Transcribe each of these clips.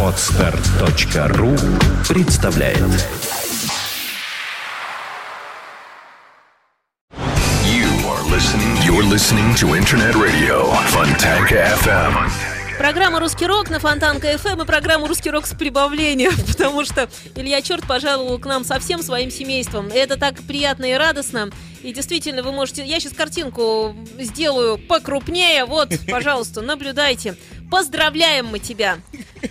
Отстар.ру представляет You are listening. You're listening to Internet Radio Fontanka FM. Программа «Русский рок» на Фонтанка ФМ и программа «Русский рок» с прибавлением, потому что Илья Черт пожаловал к нам со всем своим семейством. И это так приятно и радостно. И действительно, вы можете... Я сейчас картинку сделаю покрупнее. Вот, пожалуйста, наблюдайте. Поздравляем мы тебя,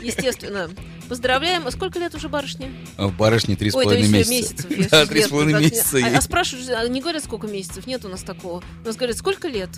естественно. Поздравляем. А сколько лет уже барышне? А в барышне три с половиной месяца. месяцев. Да, я три с половиной месяца. А, а спрашивают, а не говорят, сколько месяцев? Нет у нас такого. У нас говорят, сколько лет?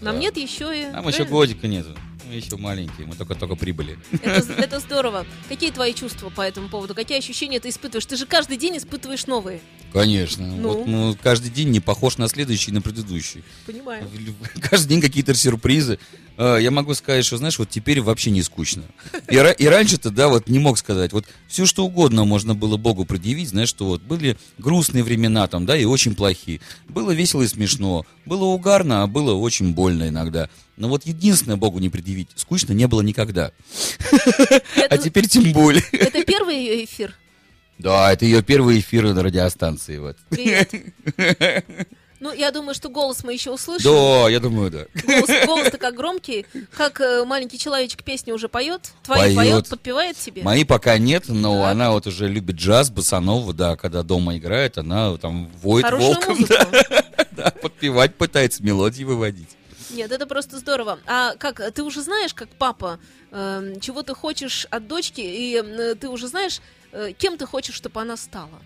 Нам нет еще и... Там еще годика нету. Мы еще маленькие, мы только-только прибыли. Это, это здорово. Какие твои чувства по этому поводу? Какие ощущения ты испытываешь? Ты же каждый день испытываешь новые. Конечно. Ну? Вот, ну, каждый день не похож на следующий и на предыдущий. Понимаю. Каждый день какие-то сюрпризы. А, Я могу сказать, что, знаешь, вот теперь вообще не скучно. И, и раньше-то, да, вот не мог сказать. Вот все, что угодно можно было Богу предъявить, знаешь, что вот были грустные времена там, да, и очень плохие. Было весело и смешно. Было угарно, а было очень больно иногда. Но вот единственное Богу не предъявить. Скучно не было никогда. А теперь тем более. это первый ее эфир. Да, это ее первый эфир на радиостанции. Вот. Привет. Ну, я думаю, что голос мы еще услышим. Да, я думаю, да. Голос, голос-то как громкий. Как э, маленький человечек песни уже поет. Твои Поет. поет, подпевает тебе. Мои пока нет, но Так. она вот уже любит джаз, басанову, да, когда дома играет, она там воет Хорошую волком, музыку. да, да, подпевать пытается, мелодии выводить. Нет, это просто здорово. А как, ты уже знаешь, как папа, э, чего ты хочешь от дочки, и э, ты уже знаешь, э, кем ты хочешь, чтобы она стала?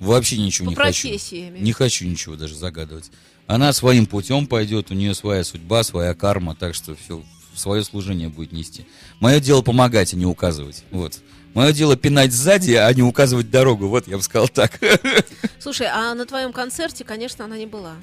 Вообще ничего По не хочу. профессии, виду. Не хочу ничего даже загадывать. Она своим путем пойдет, у нее своя судьба, своя карма, так что все, свое служение будет нести. Мое дело помогать, а не указывать. Вот. Мое дело пинать сзади, а не указывать дорогу. Вот я бы сказал так. Слушай, а на твоем концерте, конечно, она не была.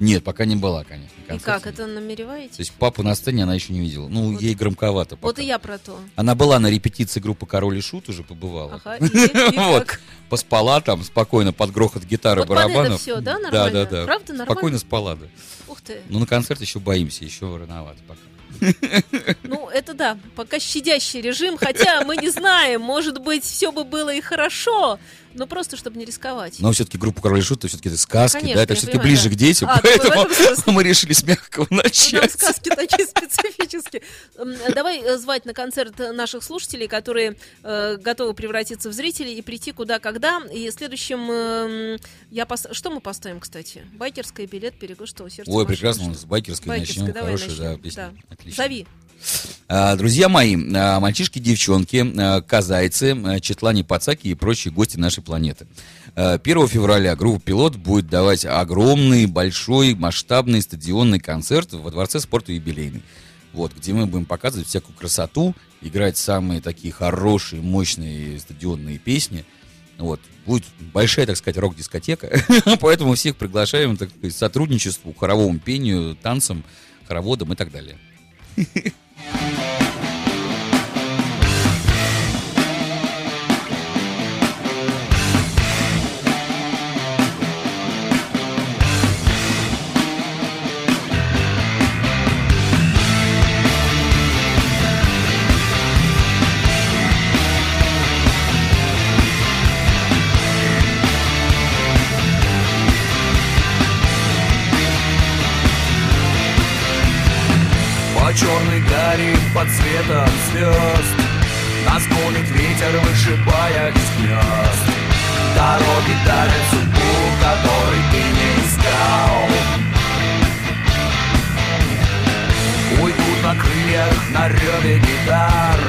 Нет, пока не была, конечно. И как, это намереваетесь? То есть папу на сцене она еще не видела. Ну, Вот. ей громковато пока. Вот и я про то. Она была на репетиции группы Король и Шут уже побывала. Ага, и, и Вот. Поспала там спокойно под грохот гитары, Вот под барабанов. всё, да, Да, нормально? да, да. Правда, нормально? Спокойно спала, да. Ух ты. Ну, на концерт еще боимся, еще рановато пока. Ну, это да, пока щадящий режим, хотя мы не знаем, может быть, все бы было и хорошо, но просто, чтобы не рисковать. Но все-таки группа Король и Шут, это все-таки это сказки, Конечно, да, это все-таки понимаю, ближе да. к детям, А, поэтому мы решили с мягкого Ну, начать. сказки такие специфические. Давай э, звать на концерт наших слушателей, которые э, готовы превратиться в зрителей и прийти куда, когда. И следующим эм, я пос- что мы поставим, кстати? Байкерская билет берегу что сердце. Ой, прекрасно, у нас с байкерской Байкерской, начнем, давай хорошая, начнем. да, песня, Да. отлично. Зови. А, Друзья мои, а, мальчишки, девчонки, а, казайцы, Четлане Пацаки и прочие гости нашей планеты. А, 1 февраля группа «Пилот» будет давать огромный, большой, масштабный стадионный концерт во Дворце спорта юбилейный. Вот, где мы будем показывать всякую красоту, играть самые такие хорошие, мощные стадионные песни. Вот. Будет большая, так сказать, рок-дискотека. Поэтому всех приглашаем к сотрудничеству, хоровому пению, танцам, хороводам и так далее. По под светом звезд. Нас гонит ветер, вышибая из гнезд. Дороги дарят судьбу, которой ты не искал. Уйдут на крыльях, на реве гитар.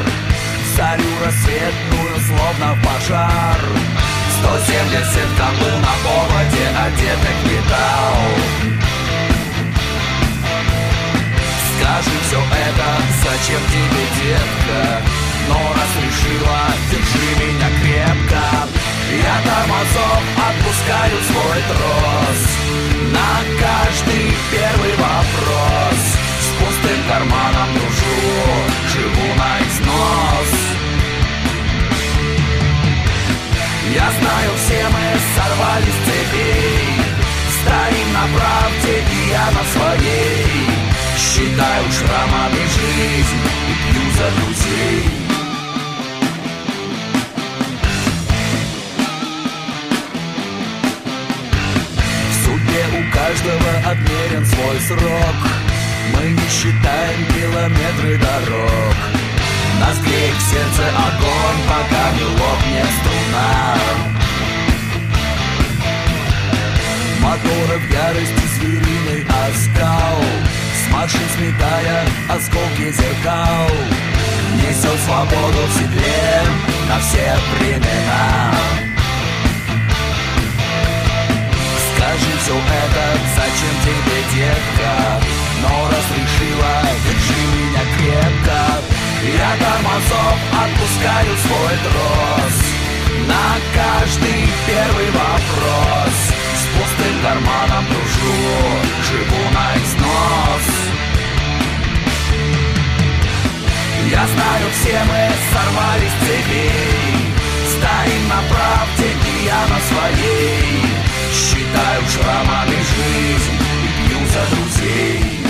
Зарю рассветную, словно пожар. 170 там был на поводе, одетых металл Скажи все это, зачем тебе, детка? Но раз решила, держи меня крепко. Я тормозов отпускаю свой трос. На каждый первый вопрос С пустым карманом дружу, живу на износ. Я знаю, все мы сорвались с цепей. Стоим на правде, и я на своей считаю шрамами жизнь и пью за друзей. Судьбе у каждого отмерен свой срок. Мы не считаем километры дорог. Нас греет в сердце огонь, пока не лопнет струна. Мотора в ярости звериный оскал а с машин сметая осколки зеркал. Несет свободу в седле на все времена. Скажи все это, зачем тебе, детка? Но раз решила, держи меня крепко. Я тормозов отпускаю свой трос. На каждый первый вопрос пустым карманом дружу, живу на износ. Я знаю, все мы сорвались с цепей Стоим на правде, и я на своей. Считаю шрамами жизнь и пью за друзей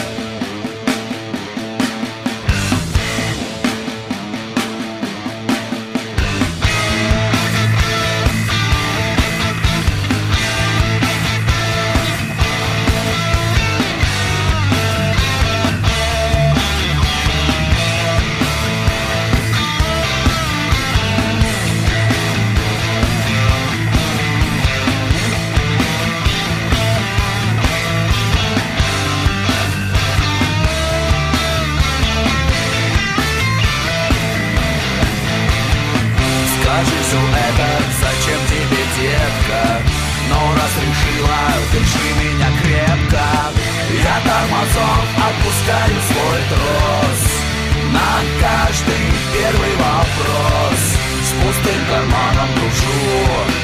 дружу,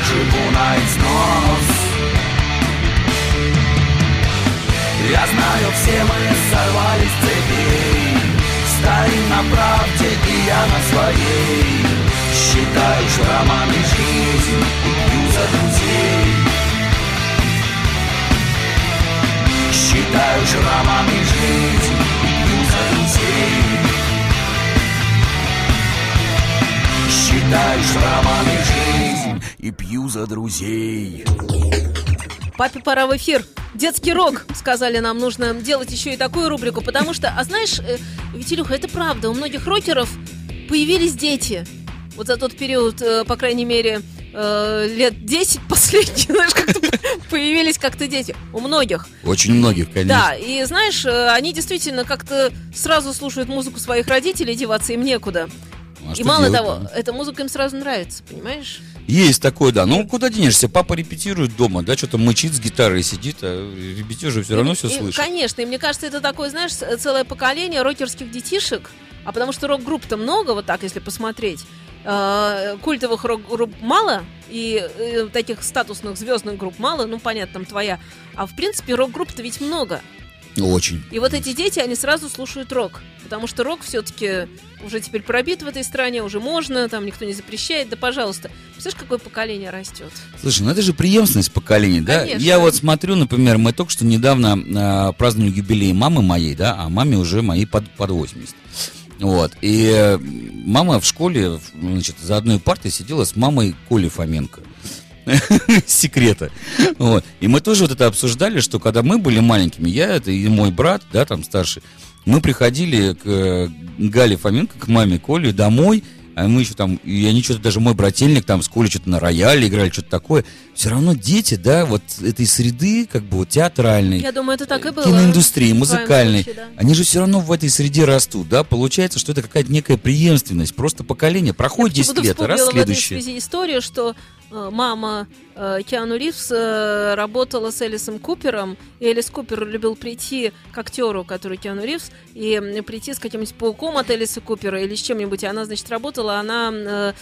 живу на износ. Я знаю, все мы сорвались с цепей. Стоим на правде, и я на своей. Считаю шрамами жизнь и пью за друзей. Считаю шрамами жизнь и пью за друзей. Считаю шрамами жизнь и пью за друзей Папе пора в эфир. Детский рок, сказали нам, нужно делать еще и такую рубрику, потому что, а знаешь, э, ведь, Илюха, это правда, у многих рокеров появились дети. Вот за тот период, э, по крайней мере, э, лет 10 последних, знаешь, как-то появились как-то дети. У многих. Очень многих, конечно. Да, и знаешь, э, они действительно как-то сразу слушают музыку своих родителей, деваться им некуда. А и мало делать, того, да? эта музыка им сразу нравится, понимаешь? Есть такое, да. Ну, куда денешься? Папа репетирует дома, да, что-то мычит с гитарой сидит, а ребятеж же все равно все И, слышит. Конечно, и мне кажется, это такое, знаешь, целое поколение рокерских детишек, а потому что рок-групп-то много, вот так, если посмотреть. Э, Культовых рок-групп мало, и э, таких статусных звездных групп мало, ну, понятно, там твоя. А в принципе, рок-групп-то ведь много. Очень. И вот эти дети, они сразу слушают рок. Потому что рок все-таки уже теперь пробит в этой стране, уже можно, там никто не запрещает. Да, пожалуйста. Представляешь, какое поколение растет? Слушай, ну это же преемственность поколений, да? Конечно. Я вот смотрю, например, мы только что недавно а, праздновали юбилей мамы моей, да, а маме уже моей под, под 80. Вот. И э, мама в школе, значит, за одной партой сидела с мамой Коли Фоменко. секрета. Вот. И мы тоже вот это обсуждали, что когда мы были маленькими, я это и мой брат, да, там старший, мы приходили к Гале Фоменко, к маме Коли домой, а мы еще там, и они что-то, даже мой брательник там с Колей что-то на рояле играли, что-то такое. Все равно дети, да, вот этой среды, как бы вот театральной, Я думаю, это так и было. киноиндустрии, музыкальной, случае, да. они же все равно в этой среде растут, да, получается, что это какая-то некая преемственность, просто поколение, проходит Я 10 почему-то лет, а раз вспомнила в этой следующее. связи историю, что мама э, Киану Ривз э, работала с Элисом Купером, и Элис Купер любил прийти к актеру, который Киану Ривз, и прийти с каким-нибудь пауком от Элиса Купера или с чем-нибудь. Она, значит, работала, она э,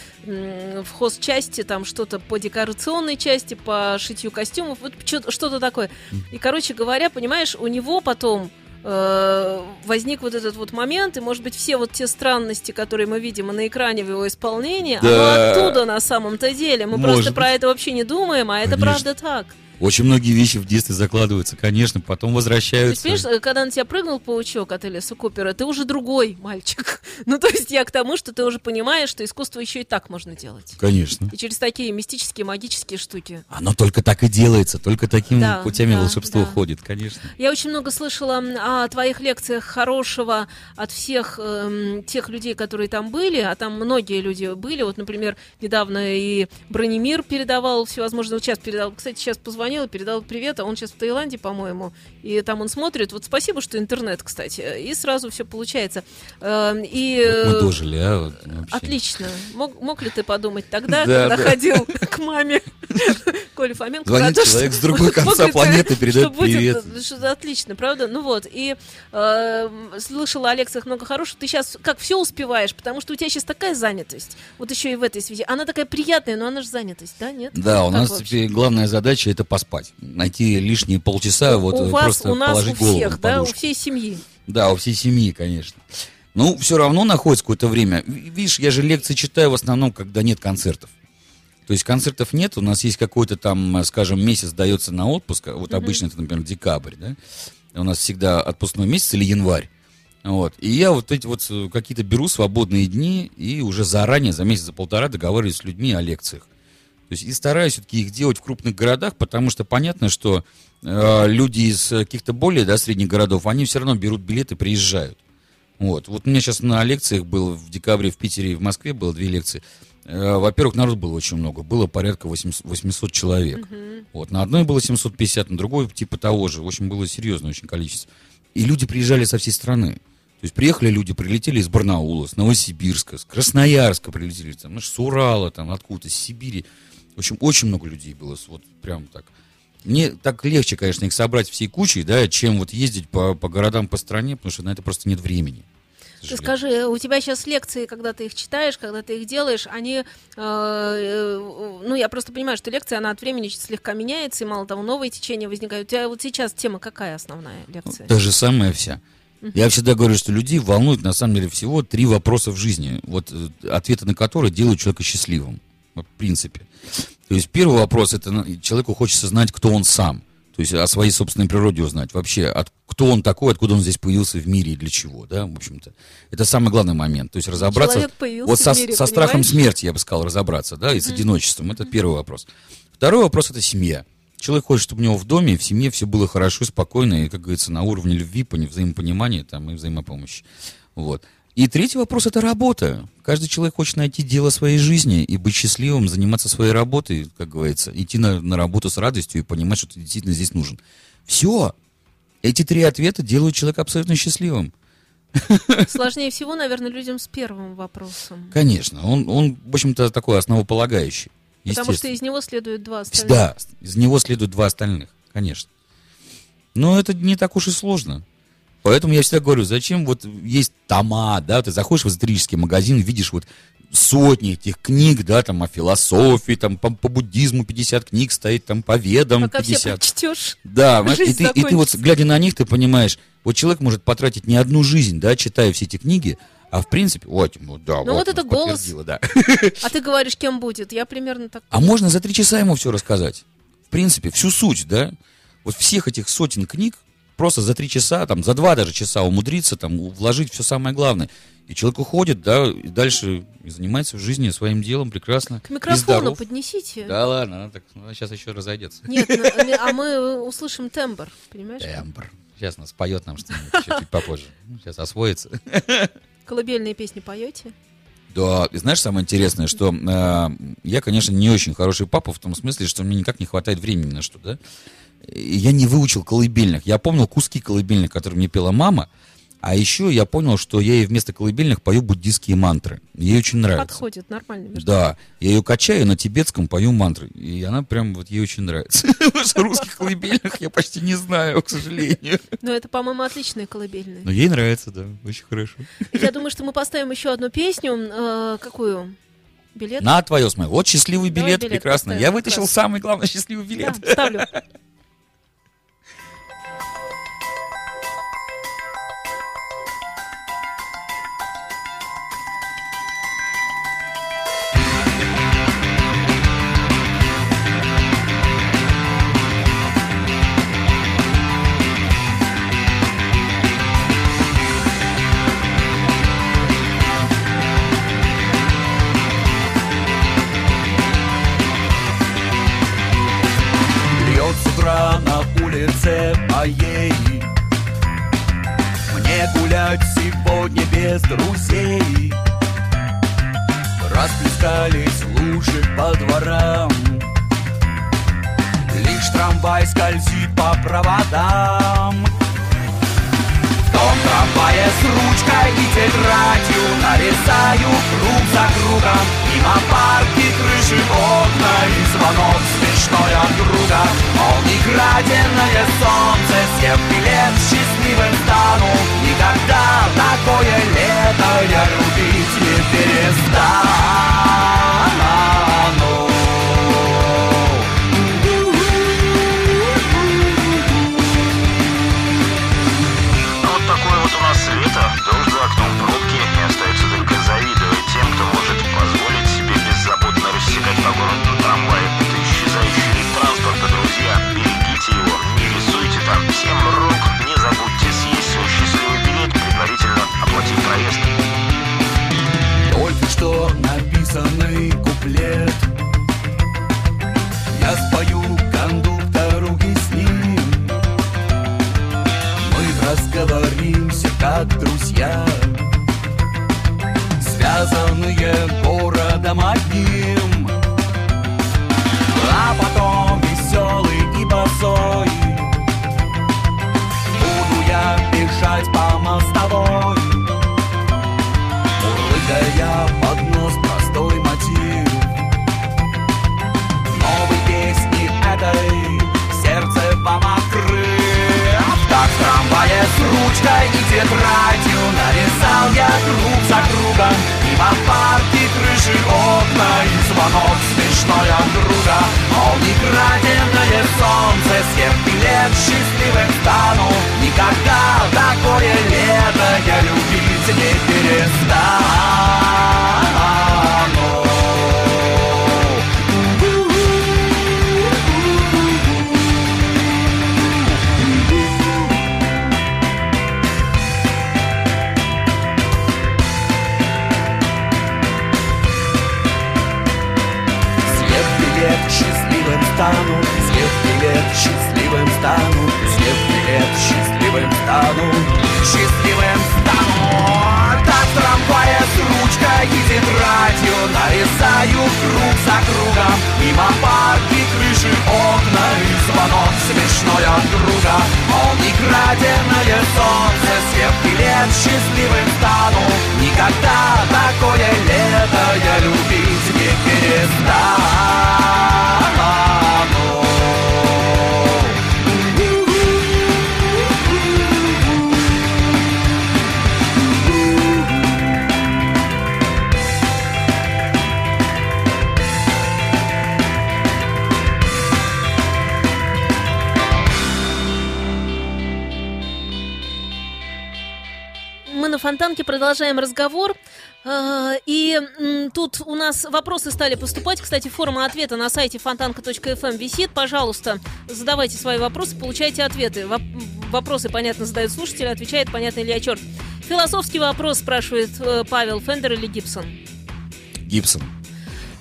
в хозчасти, там что-то по декорационной части, по шитью костюмов, вот что-то такое. И, короче говоря, понимаешь, у него потом э, возник вот этот вот момент, и, может быть, все вот те странности, которые мы видим на экране в его исполнении, Да. оно оттуда на самом-то деле. Мы Может просто про это вообще не думаем, а это Конечно. правда так. Очень многие вещи в детстве закладываются, конечно, потом То есть, возвращаются. понимаешь, э, когда на тебя прыгнул паучок от Элиса Купера, ты уже другой мальчик. Ну, то есть я к тому, что ты уже понимаешь, что искусство еще и так можно делать. Конечно. И через такие мистические, магические штуки. Оно только так и делается, только такими Да, путями да, волшебство да. уходит, конечно. Я очень много слышала о твоих лекциях хорошего от всех эм, тех людей, которые там были, а там многие люди были. Вот, например, недавно и Бронемир передавал всевозможные, вот сейчас передал, кстати, сейчас позвонил и передал привет, а он сейчас в Таиланде, по-моему, и там он смотрит. Вот спасибо, что интернет, кстати, и сразу все получается. Эм, И Вот мы э, дожили, а? вот, вообще. Отлично. Мог, мог ли ты подумать тогда, Да, когда да. ходил к маме Коля Фоменко? Звонит человек с другой конца планеты, передает привет. Отлично, правда? Ну вот, и э, слышала о лекциях много хорошего. Ты сейчас как все успеваешь, потому что у тебя сейчас такая занятость. Вот еще и в этой связи. Она такая приятная, но она же занятость, да? Нет? Да, у нас теперь главная задача это поспать. Найти лишние полчаса, вот у э, вас, просто у нас, у положить голову всех, да, у всей семьи. Да, у всей семьи, конечно. Ну, все равно находится какое-то время. Ви- Видишь, я же лекции читаю в основном, когда нет концертов. То есть концертов нет, у нас есть какой-то там, э, скажем, месяц дается на отпуск. Вот обычно это, например, декабрь, да? У нас всегда отпускной месяц или январь. Вот. И я вот эти вот э, какие-то беру свободные дни и уже заранее, за месяц, за полтора договариваюсь с людьми о лекциях. То есть и стараюсь все-таки их делать в крупных городах, потому что понятно, что э, люди из каких-то более да, средних городов, они все равно берут билеты и приезжают. Вот. вот у меня сейчас на лекциях был в декабре в Питере и в Москве было две лекции. Э, Во-первых, народ было очень много, было порядка 800, 800 человек. Вот. На одной было 750, на другой типа того же. В общем, было серьезное очень количество. И люди приезжали со всей страны. То есть приехали люди, прилетели из Барнаула, с Новосибирска, с Красноярска прилетели, там, знаешь, с Урала, там, откуда-то, с Сибири. В общем, очень много людей было, вот прям так. Мне так легче, конечно, их собрать всей кучей, да, чем вот ездить по, по городам, по стране, потому что на это просто нет времени. Ты скажи, у тебя сейчас лекции, когда ты их читаешь, когда ты их делаешь, они, э, э, ну, я просто понимаю, что лекция, она от времени слегка меняется, и мало того, новые течения возникают. У тебя вот сейчас тема какая основная лекция? Та же самая вся. Я всегда говорю, что людей волнует на самом деле всего три вопроса в жизни, вот э, ответы на которые делают человека счастливым, в принципе. То есть первый вопрос это на- человеку хочется знать, кто он сам, то есть о своей собственной природе узнать, вообще, от, кто он такой, откуда он здесь появился в мире и для чего, да, в общем-то. Это самый главный момент, то есть разобраться вот со, мире, со страхом смерти, я бы сказал, разобраться, да, и с одиночеством, это первый вопрос. Второй вопрос это семья. Человек хочет, чтобы у него в доме, в семье все было хорошо, спокойно, и, как говорится, на уровне любви, пони- взаимопонимания там, и взаимопомощи. Вот. И третий вопрос – это работа. Каждый человек хочет найти дело своей жизни и быть счастливым, заниматься своей работой, как говорится, идти на, на работу с радостью и понимать, что ты действительно здесь нужен. Все. Эти три ответа делают человека абсолютно счастливым. Сложнее всего, наверное, людям с первым вопросом. Конечно. Он, он в общем-то, такой основополагающий. Потому что из него следует два остальных. Да, из него следует два остальных, конечно. Но это не так уж и сложно. Поэтому я всегда говорю, зачем вот есть тома, да, ты заходишь в эзотерический магазин, видишь вот сотни этих книг, да, там о философии, там по, по буддизму 50 книг стоит, там по ведам Пока все 50. прочтешь. Да, и ты, и ты вот, глядя на них, ты понимаешь, вот человек может потратить не одну жизнь, да, читая все эти книги, а в принципе, вот, ну да, Ну вот нас это голос. подтвердило, да. А ты говоришь, кем будет? Я примерно так... А можно за три часа ему все рассказать. В принципе, всю суть, да? Вот всех этих сотен книг просто за три часа, там, за два даже часа умудриться, там, вложить все самое главное. И человек уходит, да, и дальше занимается в жизни своим делом прекрасно. К микрофону поднесите. Да ладно, она так, она сейчас еще разойдется. Нет, на- а мы услышим тембр, понимаешь? Тембр. Сейчас нас поет нам что-нибудь чуть попозже. Сейчас освоится. Колыбельные песни поете? Да, и знаешь, самое интересное, что э, я, конечно, не очень хороший папа в том смысле, что мне никак не хватает времени на что, да. Я не выучил колыбельных. Я помнил куски колыбельных, которые мне пела мама, а еще я понял, что я ей вместо колыбельных пою буддийские мантры. Ей очень нравится. Подходит, нормально. между Да, я ее качаю, на тибетском пою мантры. И она прям вот ей очень нравится. Русских колыбельных я почти не знаю, к сожалению. Но это, по-моему, отличные колыбельные. Но ей нравится, да, очень хорошо. Я думаю, что мы поставим еще одну песню. Э, какую? Билет? На твое смотри. Вот счастливый билет, билет прекрасно. Я вытащил самый главный счастливый билет. Да, ставлю. Друзей. Расплескались лужи по дворам. Лишь трамвай скользит по проводам трамвае с ручкой и тетрадью Нарезаю круг за кругом. Мимо парки, крыши, окна И звонок смешной от друга. Молний краденое солнце Съев билет счастливым стану. Никогда такое лето Я любить не перестану ручкой и тетрадью Нарисал я круг за кругом. Мимо парки, крыши, окна И звонок смешной от друга. Молний краденое солнце Съев билет счастливым стану. Никогда такое лето Я любить не Съев стану Съев билет счастливым стану Счастливым стану. Так в трамвае с ручкой и тетрадью Нарисаю круг за кругом. Мимо парки, крыши, окна И звонок смешной от друга. Молний краденое солнце Съев билет счастливым стану. Никогда такое лето Я любить не перестану на Фонтанке продолжаем разговор. А, И тут у нас вопросы стали поступать. Кстати, форма ответа на сайте фонтанка.фм висит. Пожалуйста, задавайте свои вопросы, получайте ответы. Воп- Вопросы, понятно, задают слушатели, отвечает, понятно, Илья Черт. Философский вопрос спрашивает э, Павел, Фендер или Гибсон? Гибсон.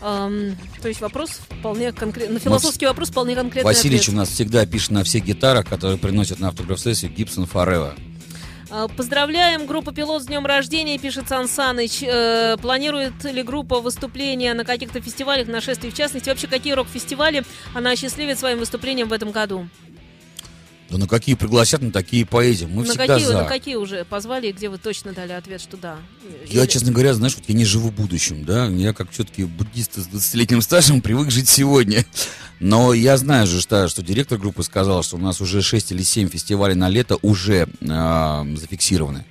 Ам, то есть вопрос вполне конкретный. На философский вопрос вполне конкретный Васильевич ответ. у нас всегда пишет на всех гитарах, которые приносят на автограф-сессию Гибсон Forever. А, Поздравляем группу «Пилот» с днем рождения, пишет Сан Саныч. Э, Планирует ли группа выступления на каких-то фестивалях, нашествий в частности? Вообще, какие рок-фестивали она осчастливит своим выступлением в этом году? Да на какие пригласят, на такие поедем. Мы на, всегда какие, за. на какие уже позвали, и где вы точно дали ответ, что да? Я, Или- честно говоря, знаешь, вот я не живу будущим, да, я как все-таки буддист с 20-летним стажем привык жить сегодня. Но я знаю же, что, что директор группы сказал, что у нас уже 6 или 7 фестивалей на лето уже а, зафиксированы,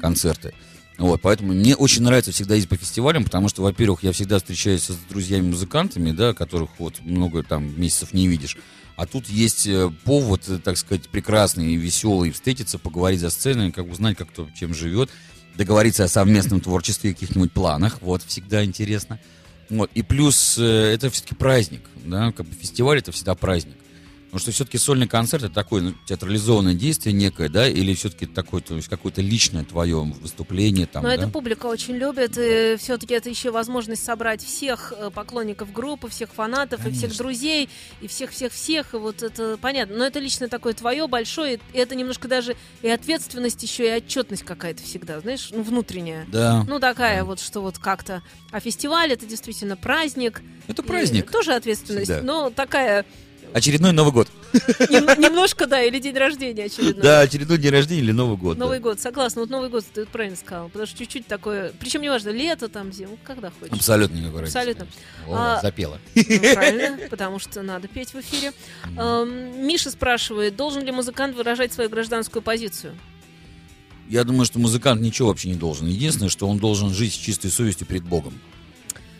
концерты. Вот, поэтому мне очень нравится всегда ездить по фестивалям, потому что, во-первых, я всегда встречаюсь с друзьями-музыкантами, да, которых вот много там месяцев не видишь. А тут есть э, повод, э, так сказать, прекрасный и веселый встретиться, поговорить за сценой, как узнать, как кто чем живет, договориться о совместном творчестве, каких-нибудь планах. Вот, всегда интересно. Вот. И плюс э, это все-таки праздник, да, как бы фестиваль это всегда праздник. Потому что все-таки сольный концерт это такое ну, театрализованное действие некое, да, или все-таки такое, то есть какое-то личное твое выступление там, Но да? это публика очень любит, и все-таки это еще возможность собрать всех э, поклонников группы, всех фанатов, и всех Конечно. друзей, и всех-всех-всех, и вот это понятно. Но это лично такое твое большое, и это немножко даже и ответственность еще, и отчетность какая-то всегда, знаешь, ну, внутренняя. Да. Ну, такая вот, что вот как-то... А фестиваль это действительно праздник. Это праздник. тоже ответственность, Всегда. но такая Очередной Новый год. нем- немножко, да, или день рождения очередной. Да, очередной день рождения или Новый год. да. Новый год, согласна. Вот Новый год ты правильно сказал. Потому что чуть-чуть такое. Причем неважно, лето там, зима, когда хочешь. Абсолютно никакой разницы. Абсолютно. О, А, запела. Ну, правильно, потому что надо петь в эфире. Эм, Миша спрашивает, должен ли музыкант выражать свою гражданскую позицию? Я думаю, что музыкант ничего вообще не должен. Единственное, что он должен жить с чистой совестью перед Богом.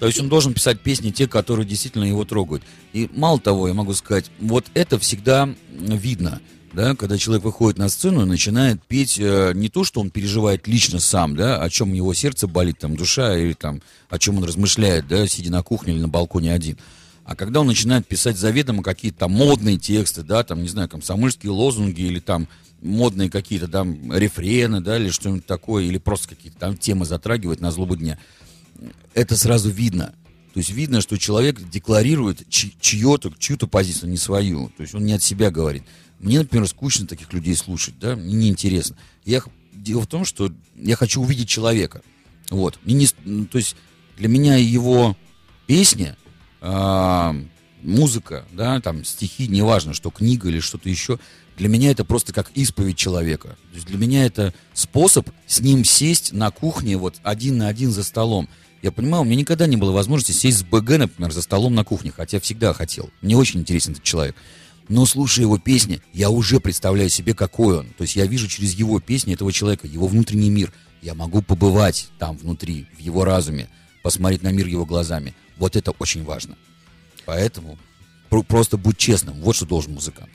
То есть он должен писать песни, те, которые действительно его трогают. И мало того, я могу сказать, вот это всегда видно, да, когда человек выходит на сцену и начинает петь э, не то, что он переживает лично сам, да, о чем его сердце болит, там, душа, или там, о чем он размышляет, да, сидя на кухне или на балконе один. А когда он начинает писать заведомо какие-то модные тексты, да, там, не знаю, комсомольские лозунги или там модные какие-то там рефрены, да, или что-нибудь такое, или просто какие-то там темы затрагивает на злобу дня, это сразу видно. То есть видно, что человек декларирует чьё-то, чью-то позицию, не свою. То есть он не от себя говорит. Мне, например, скучно таких людей слушать, да, мне неинтересно. Я, дело в том, что я хочу увидеть человека. Вот. Мне не ну, то есть для меня его песня, а, музыка, да, там стихи, неважно, что книга или что-то еще, для меня это просто как исповедь человека. То есть для меня это способ с ним сесть на кухне вот один на один за столом. Я понимаю, у меня никогда не было возможности сесть с БГ, например, за столом на кухне, хотя всегда хотел. Мне очень интересен этот человек. Но слушая его песни, я уже представляю себе, какой он. То есть я вижу через его песни этого человека, его внутренний мир. Я могу побывать там внутри, в его разуме, посмотреть на мир его глазами. Вот это очень важно. Поэтому про- просто будь честным. Вот что должен музыкант.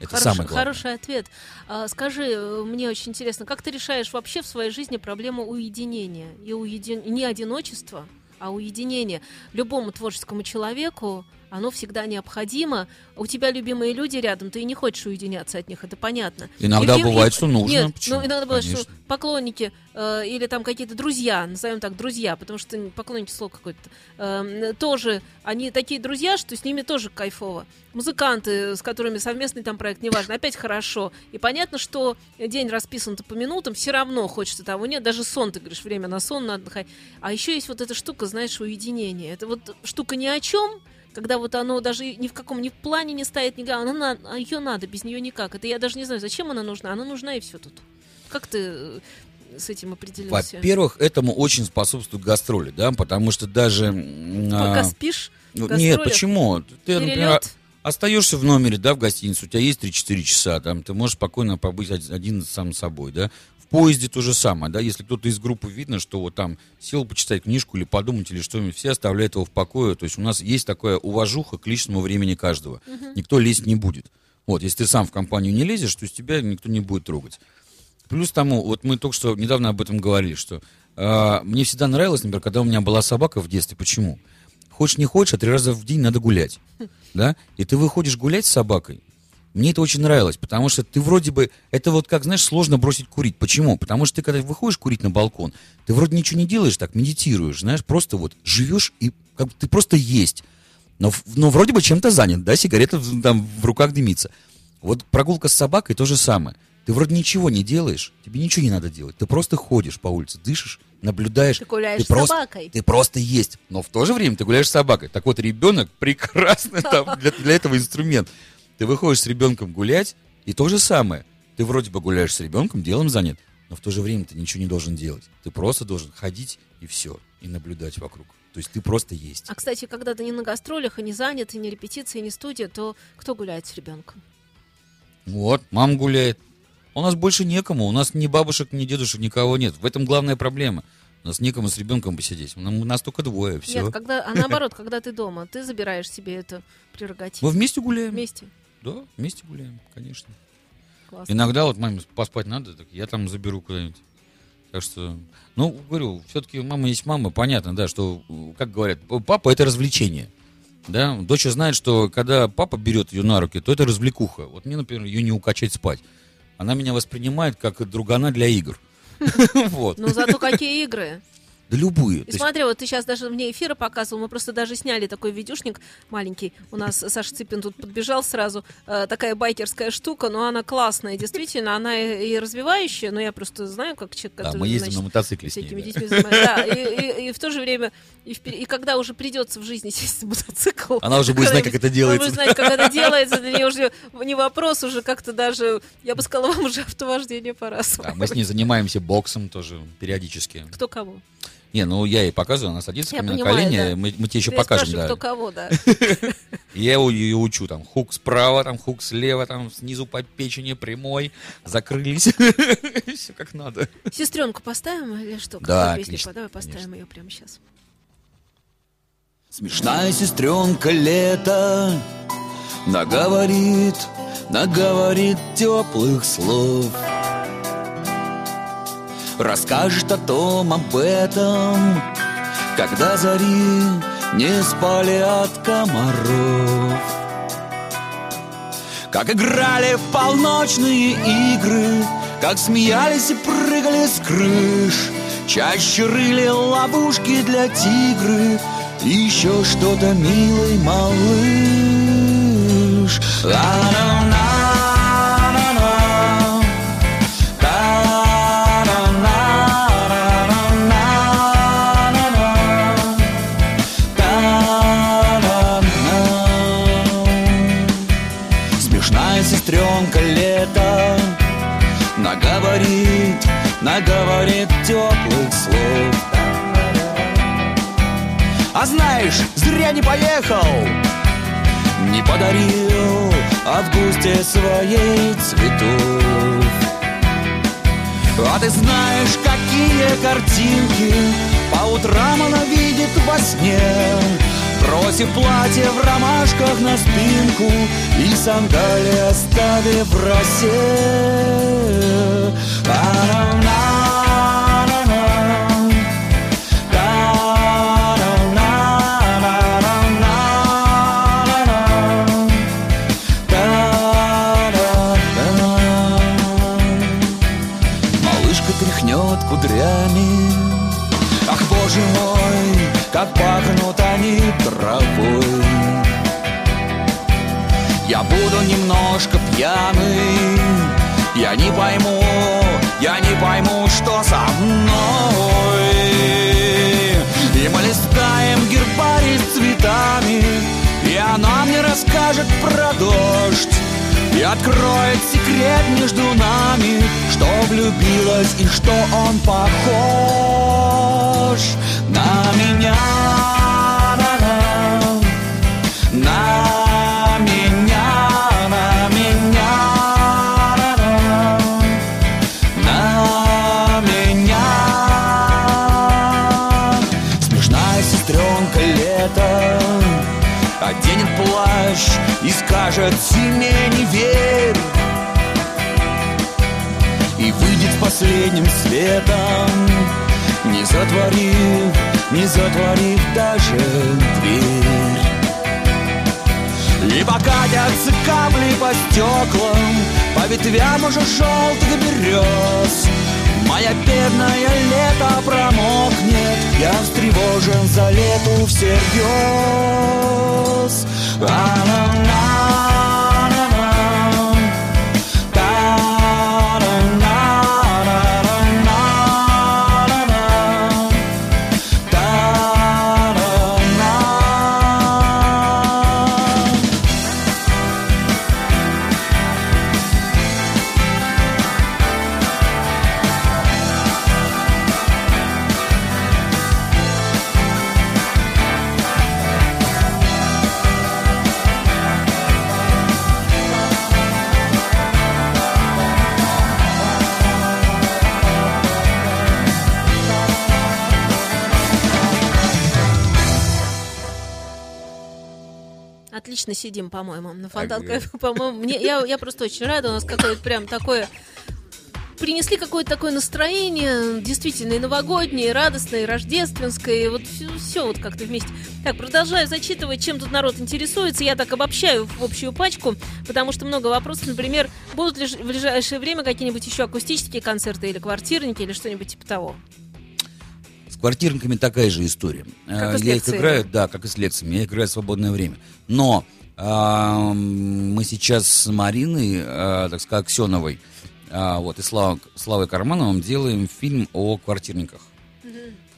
Это Хорош- самое главное. Хороший ответ. А, скажи, э, мне очень интересно, как ты решаешь вообще в своей жизни проблему уединения и уедин... не одиночества, а уединения любому творческому человеку? Оно всегда необходимо. У тебя любимые люди рядом, ты не хочешь уединяться от них, это понятно. Иногда И- бывает, и- что нужно. Нет, Почему? ну иногда бывает, что Конечно. поклонники э, или там какие-то друзья, назовем так, друзья, потому что поклонники слово какое-то, э, тоже, они такие друзья, что с ними тоже кайфово. Музыканты, с которыми совместный там проект, неважно, опять хорошо. И понятно, что день расписан по минутам, все равно хочется того, нет, даже сон, ты говоришь, время на сон надо отдыхать. А еще есть вот эта штука, знаешь, уединение. Это вот штука ни о чем, когда вот оно даже ни в каком ни в плане не стоит, ни она на, а ее надо, без нее никак. Это я даже не знаю, зачем она нужна. Она нужна и все тут. Как ты э, с этим определился? Во-первых, этому очень способствуют гастроли, да, потому что даже... Пока а, спишь, ну, нет, почему? Ты, например, перелет. остаешься в номере, да, в гостинице, у тебя есть 3-4 часа, там, ты можешь спокойно побыть од- один сам собой, да. Поезде то же самое, да, если кто-то из группы видно, что вот там сел почитать книжку или подумать или что-нибудь, все оставляют его в покое, то есть у нас есть такая уважуха к личному времени каждого. Никто лезть не будет. Вот, если ты сам в компанию не лезешь, то есть тебя никто не будет трогать. Плюс тому, вот мы только что недавно об этом говорили, что а, мне всегда нравилось, например, когда у меня была собака в детстве. Почему? Хочешь не хочешь, а три раза в день надо гулять. Да? И ты выходишь гулять с собакой. Мне это очень нравилось, потому что ты вроде бы... Это вот как, знаешь, сложно бросить курить. Почему? Потому что ты, когда выходишь курить на балкон, ты вроде ничего не делаешь, так медитируешь, знаешь, просто вот живешь и как бы ты просто есть. Но, но вроде бы чем-то занят, да, сигарета в- там в руках дымится. Вот прогулка с собакой то же самое. Ты вроде ничего не делаешь, тебе ничего не надо делать. Ты просто ходишь по улице, дышишь, наблюдаешь. Ты гуляешь с просто, собакой. Ты просто есть. Но в то же время ты гуляешь с собакой. Так вот, ребенок прекрасный там для, для этого инструмент. Ты выходишь с ребенком гулять, и то же самое. Ты вроде бы гуляешь с ребенком, делом занят, но в то же время ты ничего не должен делать. Ты просто должен ходить и все, и наблюдать вокруг. То есть ты просто есть. А, кстати, когда ты не на гастролях, и не занят, и не репетиции, и не студия, то кто гуляет с ребенком? Вот, мама гуляет. У нас больше некому, у нас ни бабушек, ни дедушек, никого нет. В этом главная проблема. У нас некому с ребенком посидеть. У нас только двое, все. Нет, когда, а наоборот, когда ты дома, ты забираешь себе эту прерогативу. Мы вместе гуляем. Вместе. Да, вместе гуляем, конечно. Классно. Иногда вот маме поспать надо, так я там заберу куда-нибудь. Так что, ну, говорю, все-таки мама есть мама, понятно, да, что, как говорят, папа это развлечение. Да, дочь знает, что когда папа берет ее на руки, то это развлекуха. Вот мне, например, ее не укачать спать. Она меня воспринимает как другана для игр. Вот. Ну, зато какие игры. Да любые. И То есть, смотри, вот ты сейчас даже мне эфира показывал, мы просто даже сняли такой видюшник маленький. У нас Саша Цыпин тут подбежал сразу. Э, такая байкерская штука, но она классная, действительно, она и, и развивающая, но я просто знаю, как человек, да, который, мы ездим значит, на мотоцикле с ней. да. детьми. Да, и, и- и в то же время, и, впер- и когда уже придется в жизни сесть на мотоцикл... Она уже будет знать, как это делается. Она будет знать, как это делается, для нее уже не вопрос, уже как-то даже, я бы сказала, вам уже автовождение пора Да, мы с ней занимаемся боксом тоже периодически. Кто кого? Не, ну я ей показываю, она садится Я ко мне на колени, да. мы, мы тебе еще Я покажем, да. кто кого, да. Я его- ее учу, там, хук справа, там, хук слева, там, снизу по печени прямой, закрылись. Все как надо. Сестренку поставим или что? Да, отлично, Давай поставим ее прямо сейчас. Смешная сестренка лето Наговорит, наговорит теплых слов Расскажет о том, об этом Когда зари не спали от комаров. Как играли в полночные игры Как смеялись и прыгали с крыш. Чаще рыли ловушки для тигры И еще что-то, милый малыш. Ла-ла-ла-ла-ла. А знаешь, зря не поехал. Не подарил Августе своей цветов. А ты знаешь, какие картинки По утрам она видит во сне. Бросив платье в ромашках на спинку И сандали оставив в росе. А-на-на-на-на. Немножко пьяный. Я не пойму, я не пойму, что со мной. И мы листаем гербарий с цветами И она мне расскажет про дождь. И откроет секрет между нами Что влюбилась и что он похож На меня скажет «Зиме не верь» И выйдет последним светом Не затворив, не затворив даже дверь И покатятся капли по стеклам По ветвям уже желтых берез Моя бедная лето промокнет Я встревожен за лету всерьез А-на-на-на-на. Отлично сидим, по-моему, на Фонтанка. По-моему, мне, я, я просто очень рада. У нас какое-то прям такое принесли какое-то такое настроение, действительно, и новогоднее, и радостное, и рождественское, и вот все, вот как-то вместе. Так, продолжаю зачитывать, чем тут народ интересуется. Я так обобщаю в общую пачку, потому что много вопросов. Например, будут ли в ближайшее время какие-нибудь еще акустические концерты или квартирники, или что-нибудь типа того? Квартирниками такая же история. Как с я их играю, да, как и с лекциями. Я играю в свободное время. Но а, мы сейчас с Мариной, а, так сказать, Аксеновой, а, вот, и Слава, Славой Кармановым делаем фильм о квартирниках.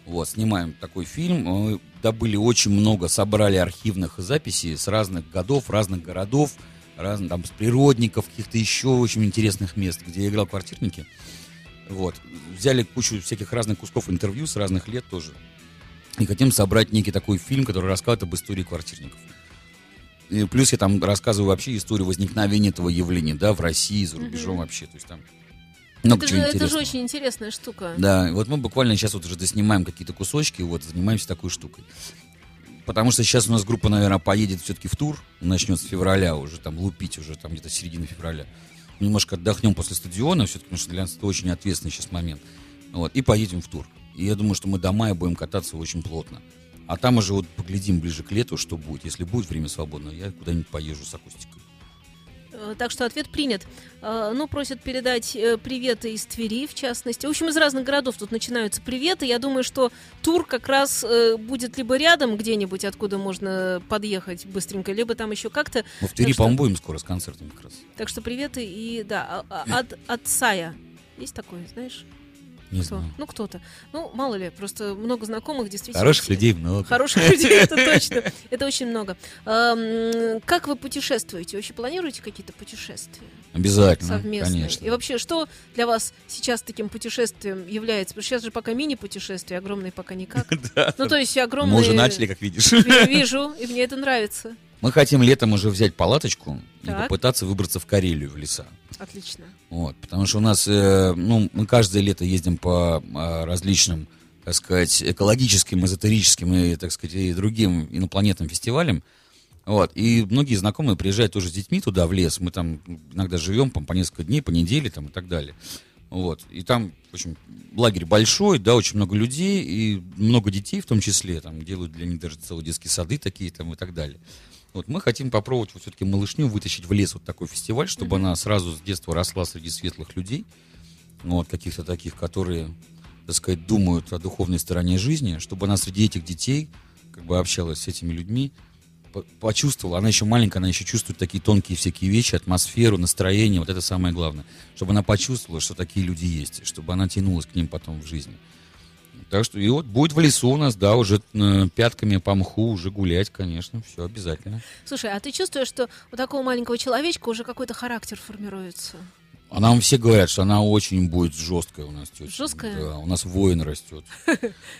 Вот, снимаем такой фильм. Мы добыли очень много, собрали архивных записей с разных годов, разных городов, разных, там, с природников, каких-то еще очень интересных мест, где я играл квартирники. Вот. Взяли кучу всяких разных кусков интервью с разных лет тоже. И хотим собрать некий такой фильм, который рассказывает об истории квартирников. И плюс я там рассказываю вообще историю возникновения этого явления, да, в России, за рубежом вообще. То есть там много Это же, чего это же интересного. очень интересная штука. Да, вот мы буквально сейчас вот уже доснимаем какие-то кусочки, вот, занимаемся такой штукой. Потому что сейчас у нас группа, наверное, поедет все-таки в тур, начнет с февраля уже, там, лупить уже, там, где-то середина февраля. Немножко отдохнем после стадиона, все-таки, потому что для нас это очень ответственный сейчас момент. Вот, и поедем в тур. И я думаю, что мы до мая будем кататься очень плотно. А там уже вот поглядим ближе к лету, что будет. Если будет время свободное, я куда-нибудь поезжу с акустикой. Э, Так что ответ принят. Э, Ну, просят передать э, приветы из Твери, в частности. В общем, из разных городов тут начинаются приветы. Я думаю, что тур как раз будет либо рядом где-нибудь, откуда можно подъехать быстренько, либо там еще как-то. Мы в Твери, по-моему, будем скоро с концертом как раз. Так что приветы и, да, а- а- от, от Сая. Есть такой, знаешь? Не Кто? знаю. Ну, кто-то. Ну, мало ли, просто много знакомых действительно. Хороших людей много. Хороших людей, это точно. Это очень много. Как вы путешествуете? Вообще планируете какие-то путешествия? Обязательно, совместные. конечно. И вообще, что для вас сейчас таким путешествием является? Потому что сейчас же пока мини-путешествие, огромные пока никак. Ну, то есть огромные... Мы уже начали, как видишь. Ви- Вижу, и мне это нравится. Мы хотим летом уже взять палаточку и Так. попытаться выбраться в Карелию, в леса. Отлично. Вот, потому что у нас, э, ну, мы каждое лето ездим по а, различным, так сказать, экологическим, эзотерическим и, так сказать, и другим инопланетным фестивалям. Вот, и многие знакомые приезжают тоже с детьми туда, в лес. Мы там иногда живем по, по несколько дней, по неделе там, и так далее. Вот, и там, в общем, лагерь большой, да, очень много людей, и много детей в том числе, там делают для них даже целые детские сады такие там и так далее. Вот мы хотим попробовать вот все-таки малышню вытащить в лес вот такой фестиваль, чтобы она сразу с детства росла среди светлых людей, вот, каких-то таких, которые, так сказать, думают о духовной стороне жизни, чтобы она среди этих детей как бы общалась с этими людьми, по- почувствовала, она еще маленькая, она еще чувствует такие тонкие всякие вещи, атмосферу, настроение, вот это самое главное. Чтобы она почувствовала, что такие люди есть, чтобы она тянулась к ним потом в жизни. Так что и вот будет в лесу у нас, да, уже э, пятками по мху уже гулять, конечно, все обязательно. Слушай, а ты чувствуешь, что у такого маленького человечка уже какой-то характер формируется? А нам все говорят, что она очень будет жесткая у нас тетя. Жесткая? Да, у нас воин растет.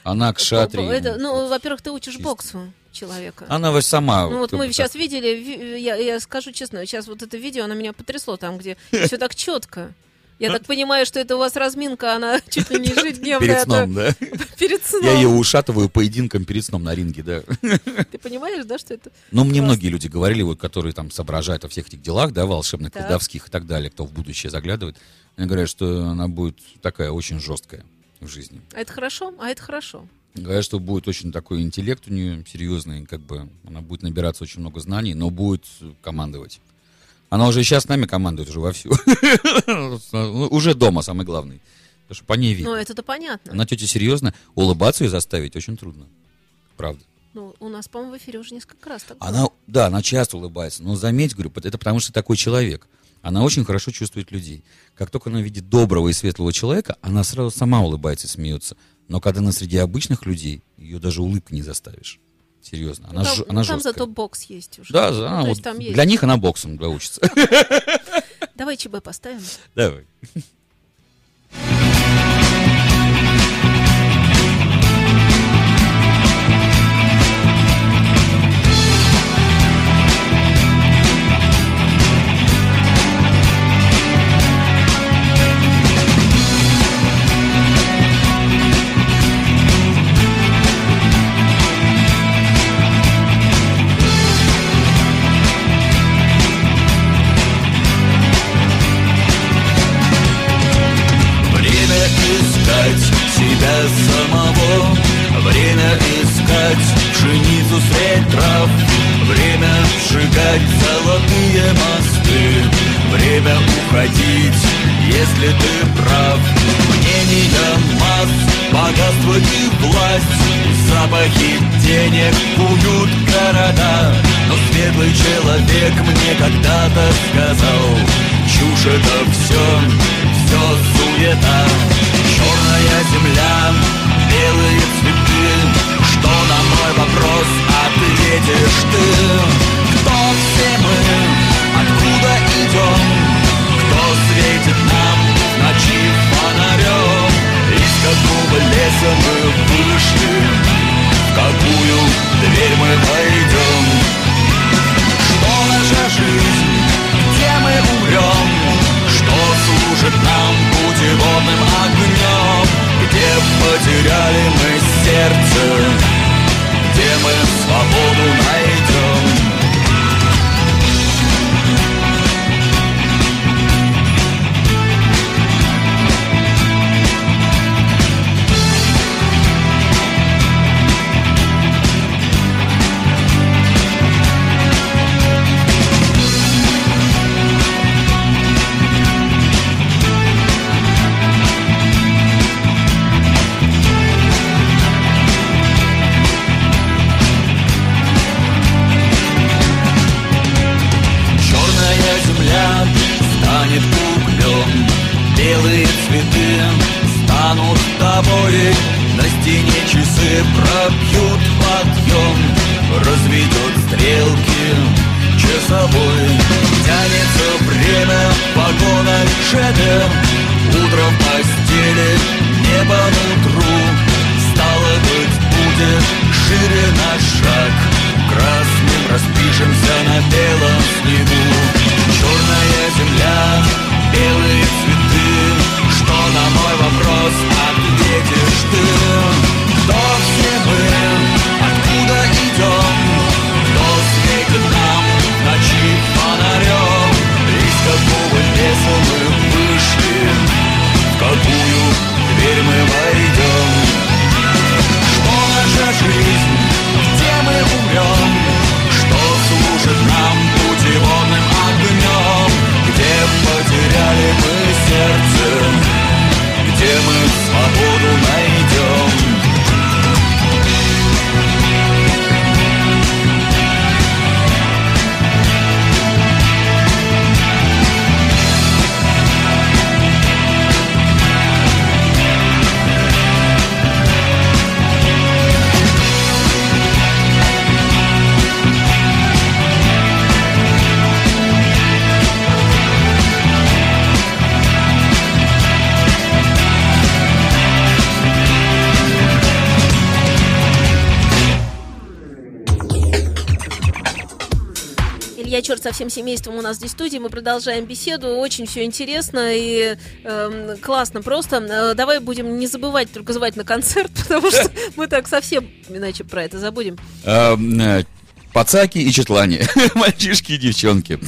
Она к шатре. Это, ну, во-первых, ты учишь боксу человека. Она вот сама. Ну вот мы сейчас видели, ви- я, я скажу честно, сейчас вот это видео, оно меня потрясло там, где все так четко. Я так понимаю, что это у вас разминка, она чуть ли не ежедневная. Перед сном, да? Перед сном. Я ее ушатываю поединком перед сном на ринге, да. Ты понимаешь, да, что это? Но мне многие люди говорили, вот, которые там соображают о всех этих делах, да, волшебных, колдовских и так далее, кто в будущее заглядывает, они говорят, что она будет такая очень жесткая в жизни. А это хорошо? А это хорошо. Говорят, что будет очень такой интеллект у нее серьезный, как бы она будет набираться очень много знаний, но будет командовать. Она уже сейчас с нами командует уже вовсю. Ну, Уже дома, самый главный. Потому что по ней Ну, видно. это-то понятно. Она тетя серьезно, улыбаться ее заставить очень трудно. Правда. Ну, у нас, по-моему, в эфире уже несколько раз так было. Она, да, она часто улыбается, но заметь, говорю, это потому что такой человек. Она очень хорошо чувствует людей. Как только она видит доброго и светлого человека, она сразу сама улыбается и смеется. Но когда она среди обычных людей, ее даже улыбкой не заставишь. Серьезно, Ну, она, там, ж- ну, она там жесткая. зато бокс есть уже. Да, Ну, да, то вот есть для них она боксом учится. Давай ЧБ поставим. Давай. Если ты прав Мнения масс, богатство и власть Запахи денег уют города Но светлый человек мне когда-то сказал Чушь это все, все суета Черная земля, белые цветы Что на мой вопрос ответишь ты? Кто все мы? Откуда идем? Ночи фонарем? Из какого леса мы вышли? В какую дверь мы всем семейством у нас здесь в студии. Мы продолжаем беседу. Очень все интересно и эм, классно. Просто э, давай будем не забывать только звать на концерт, потому что мы так совсем иначе про это забудем. Эм, э, Пацаки и четлане, мальчишки и девчонки,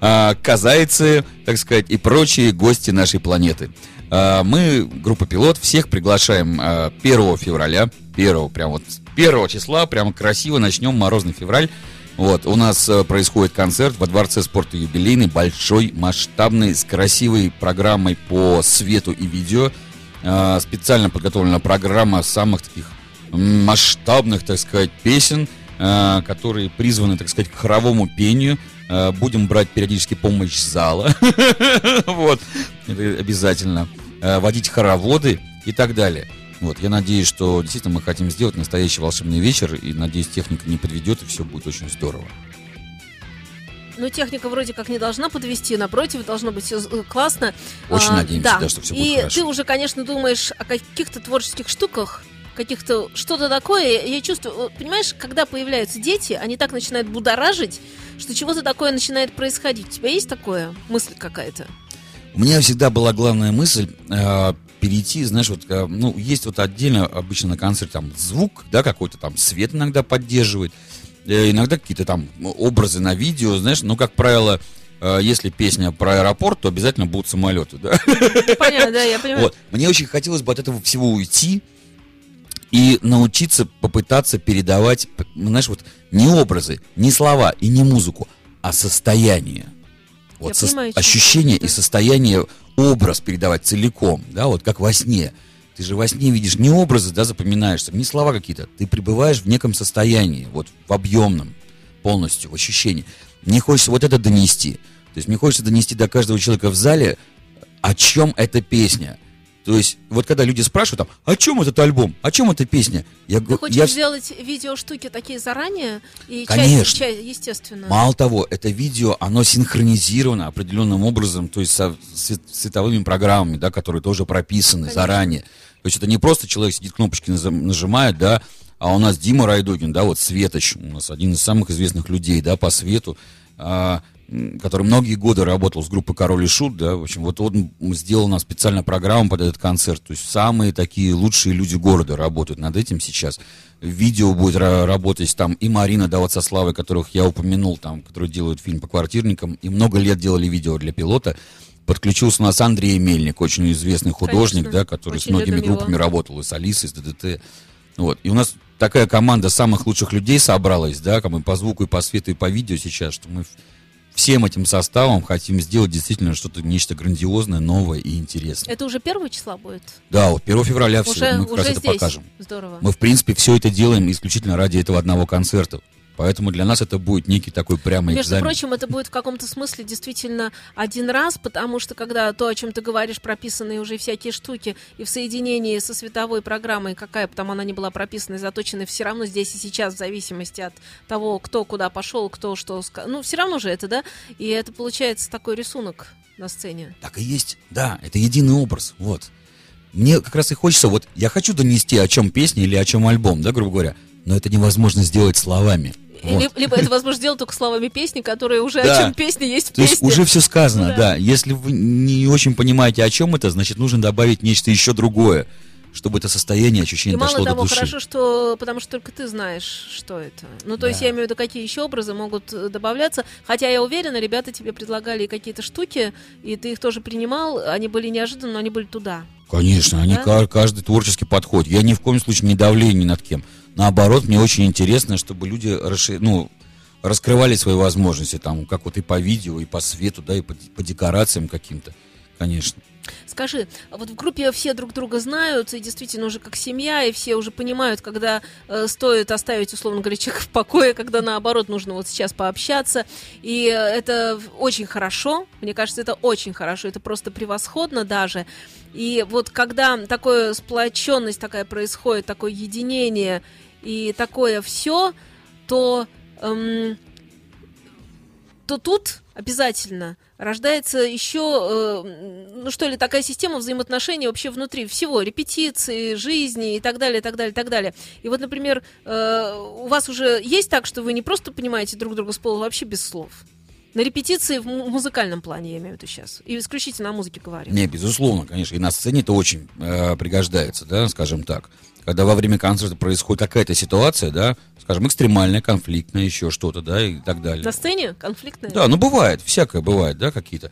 а, казайцы, так сказать, и прочие гости нашей планеты. А, Мы, группа «Пилот», всех приглашаем а, 1 февраля, 1, прям вот с 1 числа, прямо красиво начнем морозный февраль. Вот, у нас э, происходит концерт во Дворце спорта юбилейный, большой, масштабный, с красивой программой по свету и видео. А, Специально подготовлена программа самых таких масштабных, так сказать, песен, а, которые призваны, так сказать, к хоровому пению. Будем брать периодически помощь зала. Вот, обязательно. Водить хороводы и так далее. Вот, я надеюсь, что действительно мы хотим сделать настоящий волшебный вечер, и надеюсь, техника не подведет, и все будет очень здорово. Ну, техника вроде как не должна подвести, напротив, должно быть все классно. Очень А, надеемся, да, что всё будет И хорошо. ты уже, конечно, думаешь о каких-то творческих штуках, каких-то что-то такое. Я чувствую, понимаешь, когда появляются дети, они так начинают будоражить, что чего-то такое начинает происходить. У тебя есть такое мысль какая-то? У меня всегда была главная мысль э, перейти, знаешь, вот, э, ну, есть вот отдельно обычно на концерте там звук, да, какой-то там свет иногда поддерживает, э, иногда какие-то там образы на видео, знаешь, но, как правило, э, если песня про аэропорт, то обязательно будут самолеты, да. Понятно, да, я понимаю. Вот. Мне очень хотелось бы от этого всего уйти и научиться попытаться передавать, п- знаешь, вот не образы, не слова и не музыку, а состояние. Вот Я сос- понимаю, ощущение и состояние, образ передавать целиком, да, вот как во сне. Ты же во сне видишь не образы, да, запоминаешься, не слова какие-то. Ты пребываешь в неком состоянии, вот в объемном полностью, в ощущении. Мне хочется вот это донести. То есть мне хочется донести до каждого человека в зале, о чем эта песня. То есть, вот когда люди спрашивают там, о чем этот альбом, о чем эта песня, я Ты хочешь я... сделать видеоштуки такие заранее? И Конечно. часть, часть, естественно. Мало того, это видео, оно синхронизировано определенным образом, то есть со свет- световыми программами, да, которые тоже прописаны Конечно. заранее. То есть это не просто человек сидит, кнопочки нажимает, да, а у нас Дима Райдогин, да, вот Светоч, у нас один из самых известных людей, да, по свету, а, который многие годы работал с группой Король и Шут, да, в общем, вот он сделал нам специально программу под этот концерт, то есть самые такие лучшие люди города работают над этим сейчас. Видео будет ра- работать там и Марина, да, вот со Славой, которых я упомянул, там, которые делают фильм по квартирникам, и много лет делали видео для пилота. Подключился у нас Андрей Мельник, очень известный художник, Конечно. да, который с многими любим его. группами работал, и с Алисой, и с ДДТ. Вот. И у нас такая команда самых лучших людей собралась, да, как мы по звуку и по свету и по видео сейчас, что мы всем этим составом хотим сделать действительно что-то, нечто грандиозное, новое и интересное. Это уже первого числа будет? Да, вот 1 февраля все, уже мы как уже раз это здесь. покажем. Здорово. Мы, в принципе, все это делаем исключительно ради этого одного концерта. Поэтому для нас это будет некий такой прямо Между экзамен. прочим, это будет в каком-то смысле действительно один раз, потому что когда то, о чем ты говоришь, прописанные уже всякие штуки, и в соединении со световой программой, какая бы там она ни была прописана и заточена, все равно здесь и сейчас, в зависимости от того, кто куда пошел, кто что сказал, ну, все равно же это, да? И это получается такой рисунок на сцене. Так и есть, да, это единый образ, вот. Мне как раз и хочется, вот, я хочу донести, о чем песня или о чем альбом, да, грубо говоря, но это невозможно сделать словами. Вот. Либо, либо это возможно сделать только словами песни, которые уже Да. о чем песня есть в То есть песне. уже все сказано, да. да. Если вы не очень понимаете, о чем это, значит, нужно добавить нечто еще другое, чтобы это состояние, И ощущение мало дошло того, до души. хорошо, что потому что только ты знаешь, что это. Ну, то есть Да. я имею в виду, какие еще образы могут э, добавляться. Хотя я уверена, ребята тебе предлагали и какие-то штуки, и ты их тоже принимал. Они были неожиданно, но они были туда. Конечно, они Да? каждый творческий подход. Я ни в коем случае не давлю ни над кем. Наоборот, мне очень интересно, чтобы люди расши- ну, раскрывали свои возможности, там, как вот и по видео, и по свету, да, и по, по декорациям каким-то. Конечно. Скажи, а вот в группе все друг друга знают, и действительно уже как семья, и все уже понимают, когда э, стоит оставить, условно говоря, человека в покое, когда наоборот нужно вот сейчас пообщаться. И это очень хорошо, мне кажется, это очень хорошо, это просто превосходно даже. И вот когда такая сплоченность такая происходит, такое единение и такое все, то, эм, то тут обязательно рождается еще, э, ну что ли, такая система взаимоотношений вообще внутри всего, репетиции, жизни и так далее, и так далее, и так далее. И вот, например, э, у вас уже есть так, что вы не просто понимаете друг друга с пола вообще без слов? На репетиции в му- музыкальном плане, я имею в виду сейчас. И исключительно о музыке говорим. Не, безусловно, конечно. И на сцене это очень э, пригождается, да, скажем так. Когда во время концерта происходит какая-то ситуация, да, скажем, экстремальная, конфликтная, еще что-то, да, и так далее. На сцене конфликтная? Да, ну бывает, всякое бывает, да, какие-то.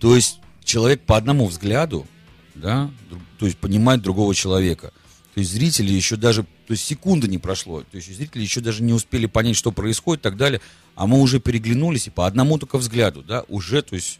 То есть человек по одному взгляду, да, то есть понимает другого человека. То есть зрители еще даже, то есть секунды не прошло, то есть зрители еще даже не успели понять, что происходит и так далее, а мы уже переглянулись и по одному только взгляду, да, уже, то есть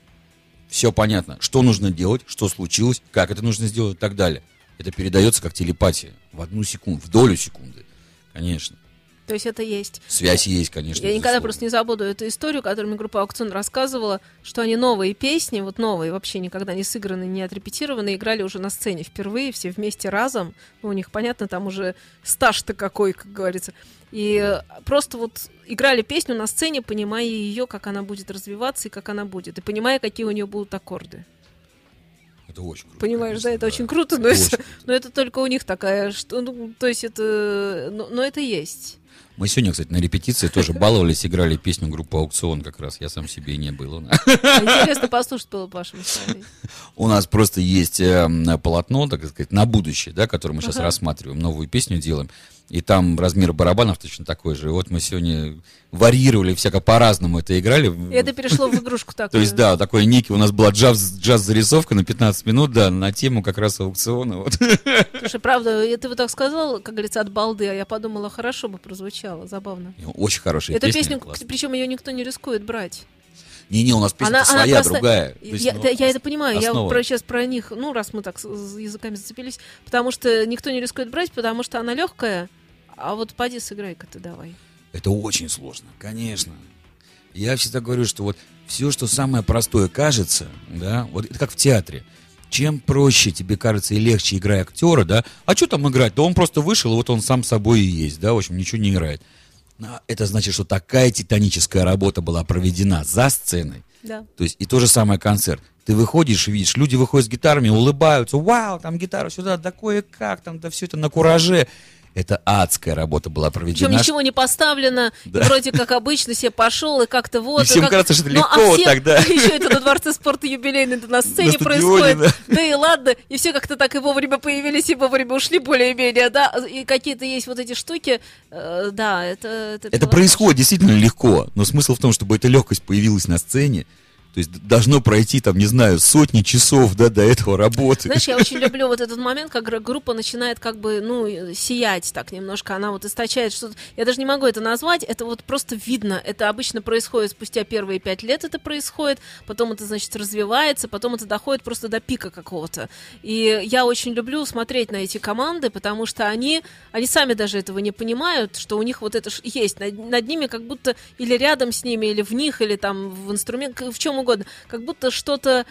все понятно, что нужно делать, что случилось, как это нужно сделать и так далее. Это передается как телепатия в одну секунду, в долю секунды, конечно. То есть это есть. Связь есть, конечно. Я никогда просто не забуду эту историю, которую мне группа Аукцион рассказывала, что они новые песни, вот новые, вообще никогда не сыграны, не отрепетированы, играли уже на сцене впервые, все вместе разом. Ну, у них, понятно, там уже стаж-то какой, как говорится. И э, просто вот играли песню на сцене, понимая ее, как она будет развиваться и как она будет, и понимая, какие у нее будут аккорды. Это очень круто. Понимаешь, да, конечно, это очень круто, но это, Очень. но это только у них такая, что, ну, то есть это, но, но это есть. Мы сегодня, кстати, на репетиции тоже баловались, играли песню группы «Аукцион» как раз. Я сам себе и не был. Интересно послушать было слову. У нас просто есть э, м, полотно, так сказать, на будущее, да, которое мы сейчас рассматриваем, новую песню делаем. И там размер барабанов точно такой же. И вот мы сегодня варьировали, всяко по-разному это играли. И это перешло в игрушку такую. То есть, да, такой некий у нас была джаз, джаз-зарисовка на 15 минут, да, на тему как раз аукциона. Вот. Слушай, правда, ты вот так сказал, как говорится, от балды, а я подумала, хорошо бы прозвучало, забавно. Очень хорошая Эту песня. песню, классная. причем ее никто не рискует брать. Не-не, у нас песня Она- она своя, просто- другая. Есть, я, ну, да, я это понимаю, основа. я про, сейчас про них, ну, раз мы так с, с языками зацепились, потому что никто не рискует брать, потому что она легкая, а вот поди сыграй-ка ты давай. Это очень сложно, конечно. Я всегда говорю, что вот все, что самое простое кажется, да, вот это как в театре. Чем проще тебе кажется и легче играя актера, да, а что там играть? Да он просто вышел, и вот он сам собой и есть, да, в общем, ничего не играет. Но это значит, что такая титаническая работа была проведена за сценой. Да. То есть и то же самое концерт. Ты выходишь и видишь, люди выходят с гитарами, улыбаются, вау, там гитара сюда, да кое-как, там, да все это на кураже. Это адская работа была Причем проведена. ничего не поставлено, Да. вроде как обычно себе пошел, и как-то вот. И всем как- кажется, что это Ну, легко а вот все- тогда. Еще это на Дворце спорта юбилейный, да на сцене На происходит. да. Да. и ладно, и все как-то так и вовремя появились, и вовремя ушли более-менее, да. И какие-то есть вот эти штуки, э, да, это... Это, Это происходит действительно легко, но смысл в том, чтобы эта легкость появилась на сцене, то есть должно пройти, там, не знаю, сотни часов, да, до этого работы. Знаешь, я очень люблю вот этот момент, когда группа начинает как бы, ну, сиять так немножко, она вот источает что-то. Я даже не могу это назвать, это вот просто видно. Это обычно происходит спустя первые пять лет это происходит, потом это, значит, развивается, потом это доходит просто до пика какого-то. И я очень люблю смотреть на эти команды, потому что они, они сами даже этого не понимают, что у них вот это есть. Над, над ними как будто или рядом с ними, или в них, или там в инструмент, в чем угодно. Как будто что-то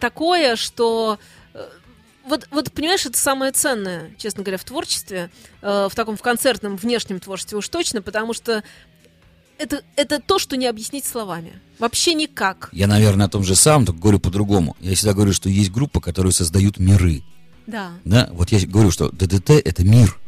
такое, что э, вот, вот понимаешь, это самое ценное, честно говоря, в творчестве, э, в таком в концертном внешнем творчестве уж точно, потому что это, это то, что не объяснить словами. Вообще никак. Я, наверное, о том же самом, только говорю по-другому. Я всегда говорю, что есть группы, которые создают миры. Да. Да, вот я говорю, что ДДТ — это мир,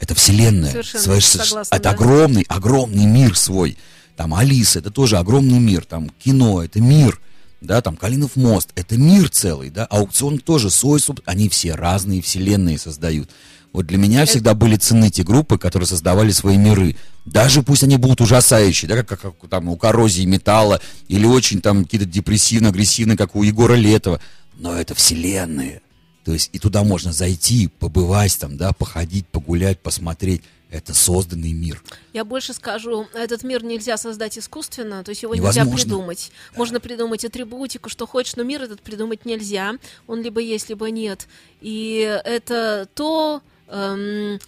это вселенная. Совершенно Свой- согласна, это да. огромный, огромный мир свой. Там Алиса — это тоже огромный мир. Там кино — это мир. Да, там Калинов мост — это мир целый, да. Аукцион тоже свой, суб- они все разные вселенные создают. Вот для меня всегда были ценны те группы, которые создавали свои миры. Даже пусть они будут ужасающие, да, как, как там у коррозии металла, или очень там какие-то депрессивно-агрессивные, как у Егора Летова. Но это вселенные. То есть и туда можно зайти, побывать там, да, походить, погулять, посмотреть. Это созданный мир. Я больше скажу, этот мир нельзя создать искусственно, то есть его Невозможно. нельзя придумать. Можно придумать атрибутику, что хочешь, но мир этот придумать нельзя. Он либо есть, либо нет. И это то, эм,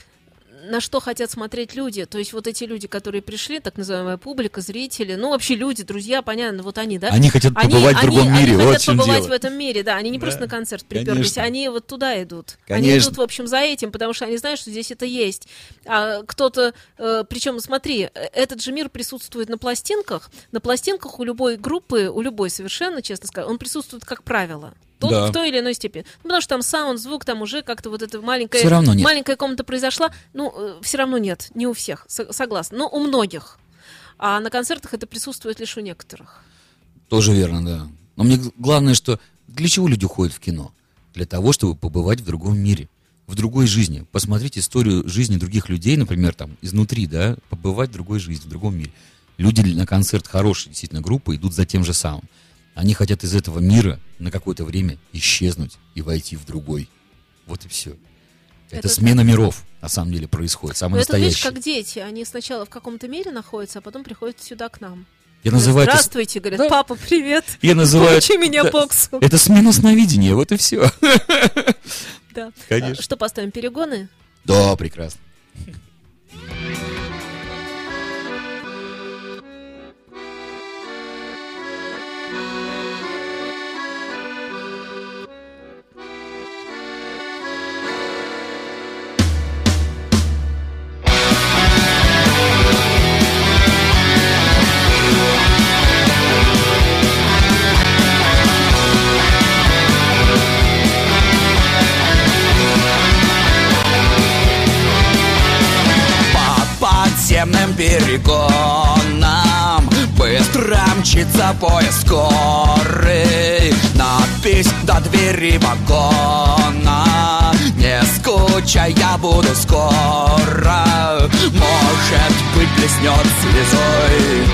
на что хотят смотреть люди. То есть вот эти люди, которые пришли, так называемая публика, зрители, ну вообще люди, друзья, понятно, вот они, да? Они хотят побывать в другом они мире, вот хотят побывать дело. в этом мире, да. Они не просто на концерт приперлись, Конечно. они вот туда идут. Они Конечно. идут, в общем, за этим, потому что они знают, что здесь это есть. А кто-то, причем, смотри, э, этот же мир присутствует на пластинках. На пластинках у любой группы, у любой совершенно, честно сказать, он присутствует как правило. То- Да. В той или иной степени. Ну, потому что там саунд, звук, там уже как-то вот эта маленькая, Всё равно нет. маленькая комната произошла. Ну, все равно нет, не у всех, со- согласна. Но у многих. А на концертах это присутствует лишь у некоторых. Тоже верно, да. Но мне главное, что для чего люди ходят в кино? Для того, чтобы побывать в другом мире, в другой жизни, посмотреть историю жизни других людей, например, там, изнутри, да, побывать в другой жизни, в другом мире. Люди на концерт хорошие, действительно, группы идут за тем же самым. Они хотят из этого мира на какое-то время исчезнуть и войти в другой. Вот и все. Это, Это смена миров, на самом деле, происходит, самое Но это, видишь, настоящее. как дети. Они сначала в каком-то мире находятся, а потом приходят сюда к нам. Я называю это, Здравствуйте, говорят, Да. папа, привет. я называю Получи меня да, боксу. Это смена сновидения, вот и все. Да. Конечно. Что поставим, перегоны? Да, прекрасно. Мчится поезд скорый. Надпись до двери вагона. Не скучай, я буду скоро. Может быть блеснет слезой.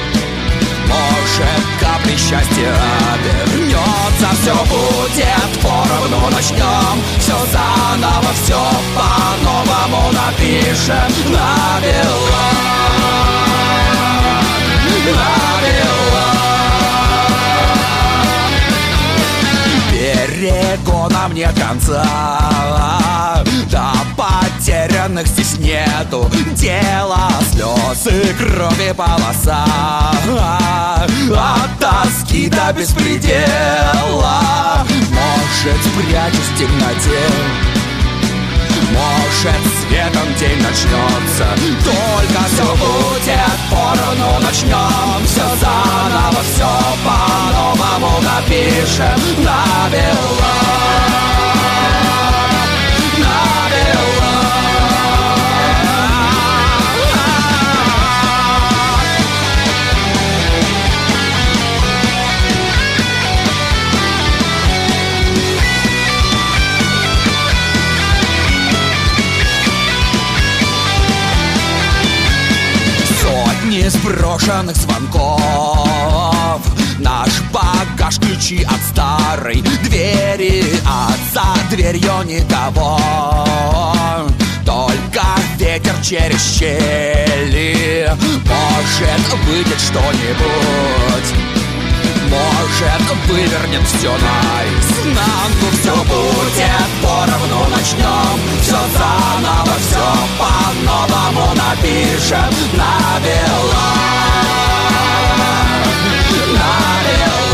Может, капли счастья обернется. Все будет поровну начнем Все заново, все по-новому напишем. Навела Навела Перегона мне конца. До потерянных здесь нету дела Слезы, крови, полоса. От тоски до беспредела Может, прячусь в темноте может, светом день начнется Только все будет поровну начнем. Все заново, все по-новому напишем. Навела Сотни сброшенных звонков. Наш багаж, ключи от старой двери А за дверью никого. Только ветер через щели Может выйдет что-нибудь может, вывернем все наизнанку Все будет поровну начнем Все заново, все по-новому напишем Навела Навела Навела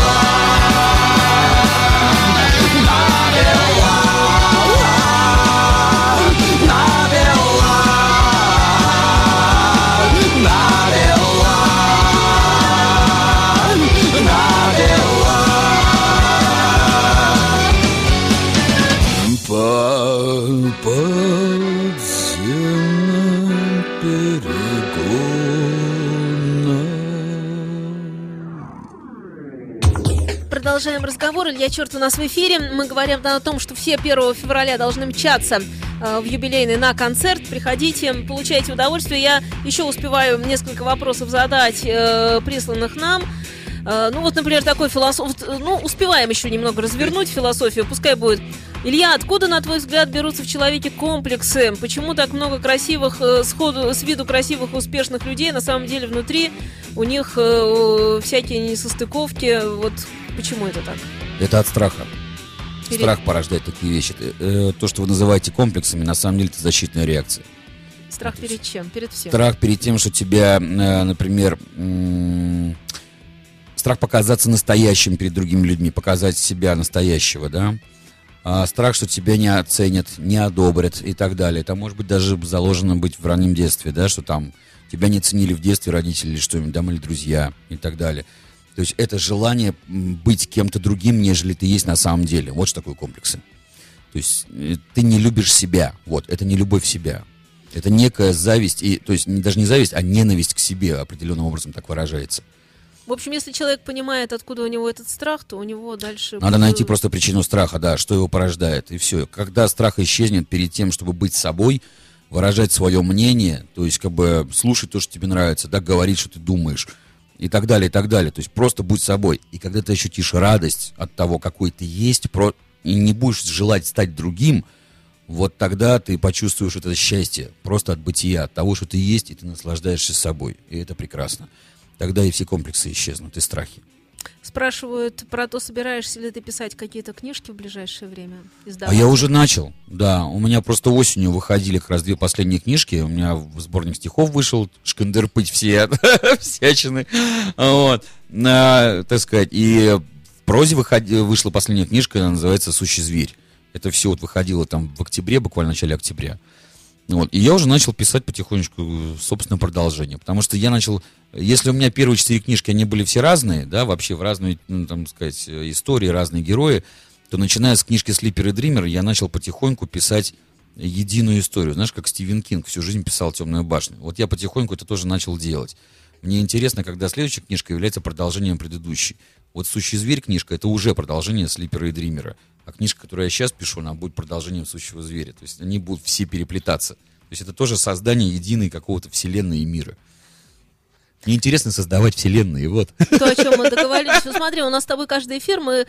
Разговор. Илья Черт у нас в эфире. Мы говорим о том, что все 1 февраля должны мчаться э, в юбилейный на концерт. Приходите, получайте удовольствие. Я еще успеваю несколько вопросов задать, э, присланных нам. Э, ну вот, например, такой философ... Ну, успеваем еще немного развернуть философию. Пускай будет. Илья, откуда, на твой взгляд, берутся в человеке комплексы? Почему так много красивых, сходу, с виду красивых, успешных людей, на самом деле внутри у них всякие несостыковки? Вот почему это так? Это от страха. Перед- Страх порождает такие вещи. Э, То, что вы называете комплексами, на самом деле это защитная реакция. Страх перед чем? Перед всем. Страх перед тем, что тебя, э, например, страх показаться настоящим перед другими людьми, показать себя настоящего, да? А страх, что тебя не оценят, не одобрят и так далее. Это может быть даже заложено быть в раннем детстве, да, что там тебя не ценили в детстве родители или что-нибудь, да, или друзья и так далее. То есть это желание быть кем-то другим, нежели ты есть на самом деле. Вот что такое комплексы. То есть э, ты не любишь себя. Вот, это не любовь себя. Это некая зависть, и, то есть даже не зависть, а ненависть к себе определенным образом так выражается. В общем, если человек понимает, откуда у него этот страх, то у него дальше... Надо будет- найти просто причину страха, да, что его порождает, и все. Когда страх исчезнет перед тем, чтобы быть собой, выражать свое мнение, то есть как бы слушать то, что тебе нравится, да, говорить, что ты думаешь, и так далее, и так далее. То есть просто будь собой. И когда ты ощутишь радость от того, какой ты есть, про... и не будешь желать стать другим, вот тогда ты почувствуешь это счастье просто от бытия, от того, что ты есть, и ты наслаждаешься собой. И это прекрасно. Тогда и все комплексы исчезнут, и страхи. Спрашивают про то, собираешься ли ты писать какие-то книжки в ближайшее время. А издавать я их? уже начал, да. У меня просто осенью выходили как раз две последние книжки. У меня в- сборник стихов вышел, шкандерпыть все всячины. Вот. На, так сказать, и в прозе выходи- вышла последняя книжка, она называется «Сущий зверь». Это все вот выходило там в октябре, буквально в начале октября. Вот. И я уже начал писать потихонечку, собственно, продолжение. Потому что я начал... Если у меня первые четыре книжки, они были все разные, да, вообще в разные, ну, там сказать, истории, разные герои, то начиная с книжки «Слипер и Дример» я начал потихоньку писать единую историю. Знаешь, как Стивен Кинг всю жизнь писал «Темную башню». Вот я потихоньку это тоже начал делать. Мне интересно, когда следующая книжка является продолжением предыдущей. Вот «Сущий зверь» книжка — это уже продолжение «Слипера и Дримера». А книжка, которую я сейчас пишу, она будет продолжением «Сущего зверя». То есть они будут все переплетаться. То есть это тоже создание единой какого-то вселенной и мира. Мне интересно создавать вселенные, вот. То, о чем мы договорились. Ну, смотри, у нас с тобой каждый эфир, мы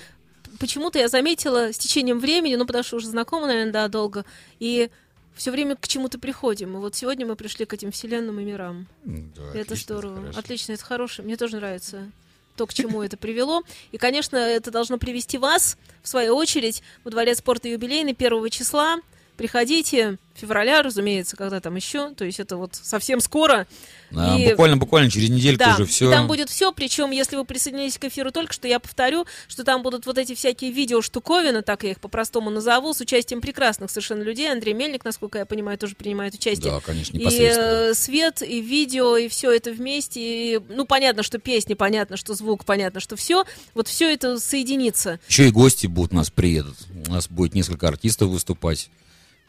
почему-то я заметила с течением времени, ну, потому что уже знакомы, наверное, да, долго, и все время к чему-то приходим. И вот сегодня мы пришли к этим вселенным и мирам. Да, это отлично, здорово. хорошо. Отлично, это хорошее. Мне тоже нравится то, к чему это привело. И, конечно, это должно привести вас, в свою очередь, во дворец спорта юбилейный 1 числа. Приходите, февраля, разумеется, когда там еще, то есть это вот совсем скоро. А, И- Буквально, буквально через недельку Да, уже и все. там будет все, причем, если вы присоединились к эфиру только что, я повторю, что там будут вот эти всякие видеоштуковины, так я их по-простому назову, с участием прекрасных совершенно людей. Андрей Мельник, насколько я понимаю, тоже принимает участие. Да, конечно, И непосредственно. э, свет, и видео, и все это вместе. И, ну, понятно, что песни, понятно, что звук, понятно, что все. Вот все это соединится. Еще и гости будут у нас приедут. У нас будет несколько артистов выступать.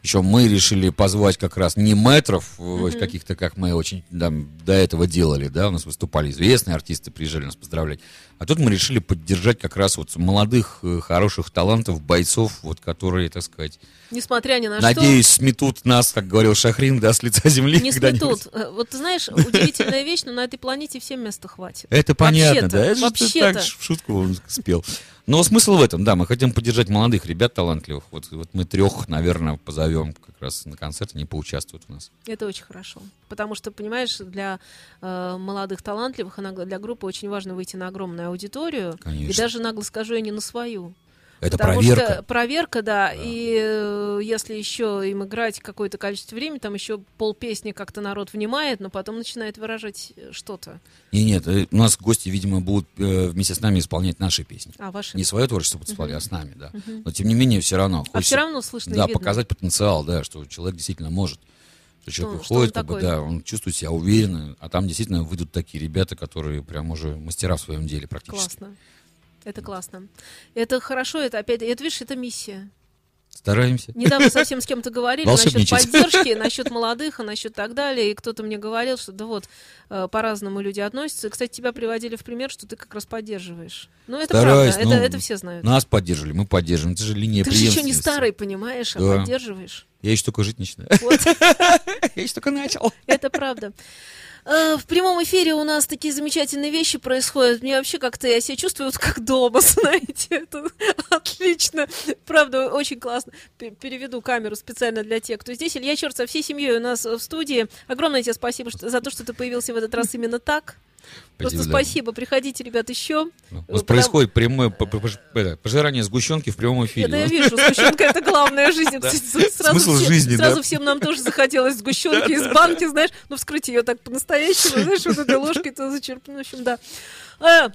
Еще мы решили позвать как раз не метров э, каких-то, как мы очень да, до этого делали, да, у нас выступали известные артисты, приезжали нас поздравлять. А тут мы решили поддержать как раз вот молодых, э, хороших талантов, бойцов, вот которые, так сказать, Несмотря ни на надеюсь, сметут нас, как говорил Шахрин, да, с лица земли что. Не сметут. Э, Вот ты знаешь, удивительная вещь, но на этой планете всем места хватит. Это понятно, да. Это же ты вообще-то. так в шутку спел. Но смысл в этом, да, мы хотим поддержать молодых ребят талантливых. Вот, вот мы трех, наверное, позовем как раз на концерт, они поучаствуют у нас. Это очень хорошо. Потому что, понимаешь, для э, молодых, талантливых, для группы очень важно выйти на огромную аудиторию. И Конечно. даже, нагло скажу, и не на свою. Это Потому проверка. что проверка, да. И э, если еще им играть какое-то количество времени, там еще пол песни как-то народ внимает, но потом начинает выражать э, что-то. Не, нет, э, у нас гости, видимо, будут э, вместе с нами исполнять наши песни. А ваши? Не свое творчество будут исполнять, а с нами, да. Но тем не менее, все равно. а хочется, все равно слышно и Да, видно. показать потенциал, да, что человек действительно может. Что человек что выходит, как бы, да, он чувствует себя уверенно, а там действительно выйдут такие ребята, которые прям уже мастера в своем деле практически. Классно. Это классно. Это хорошо, это опять, это видишь, это миссия. Стараемся. Недавно совсем с кем-то говорили насчет поддержки, насчет молодых, и насчет так далее. И кто-то мне говорил, что да вот, э, по-разному люди относятся. И, кстати, тебя приводили в пример, что ты как раз поддерживаешь. Ну, это Стараюсь, правда, это, ну, это все знают. Нас поддерживали, мы поддерживаем. Это же линия ты же еще не старый, понимаешь, а Да. поддерживаешь. Я еще только жить начинаю. Вот, Я еще только начал. это правда. Э, В прямом эфире у нас такие замечательные вещи происходят. Мне вообще как-то я себя чувствую вот как дома, знаете. Это отлично. Правда, очень классно. Переведу камеру специально для тех, кто здесь. Илья Черт со всей семьей у нас в студии. Огромное тебе спасибо за то, что ты появился в этот раз именно так. Просто Спасибо. Приходите, ребят, еще. Ну, У нас происходит прямое п- п- пож- это, пожирание сгущенки в прямом эфире. Это я вижу, сгущенка это главная жизнь. Смысл жизни, сразу всем нам тоже захотелось сгущенки из банки, знаешь, ну вскрыть ее так по-настоящему, знаешь, вот этой ложкой-то зачерпнуть, в общем, да.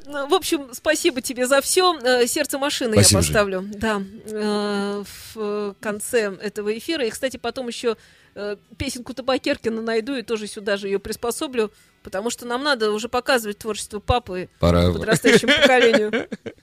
Ну, в общем, спасибо тебе за все. Сердце машины я поставлю, да, э, в конце этого эфира. И, кстати, потом еще э, песенку Табакеркина найду и тоже сюда же ее приспособлю, потому что нам надо уже показывать творчество папы Пора. подрастающему поколению.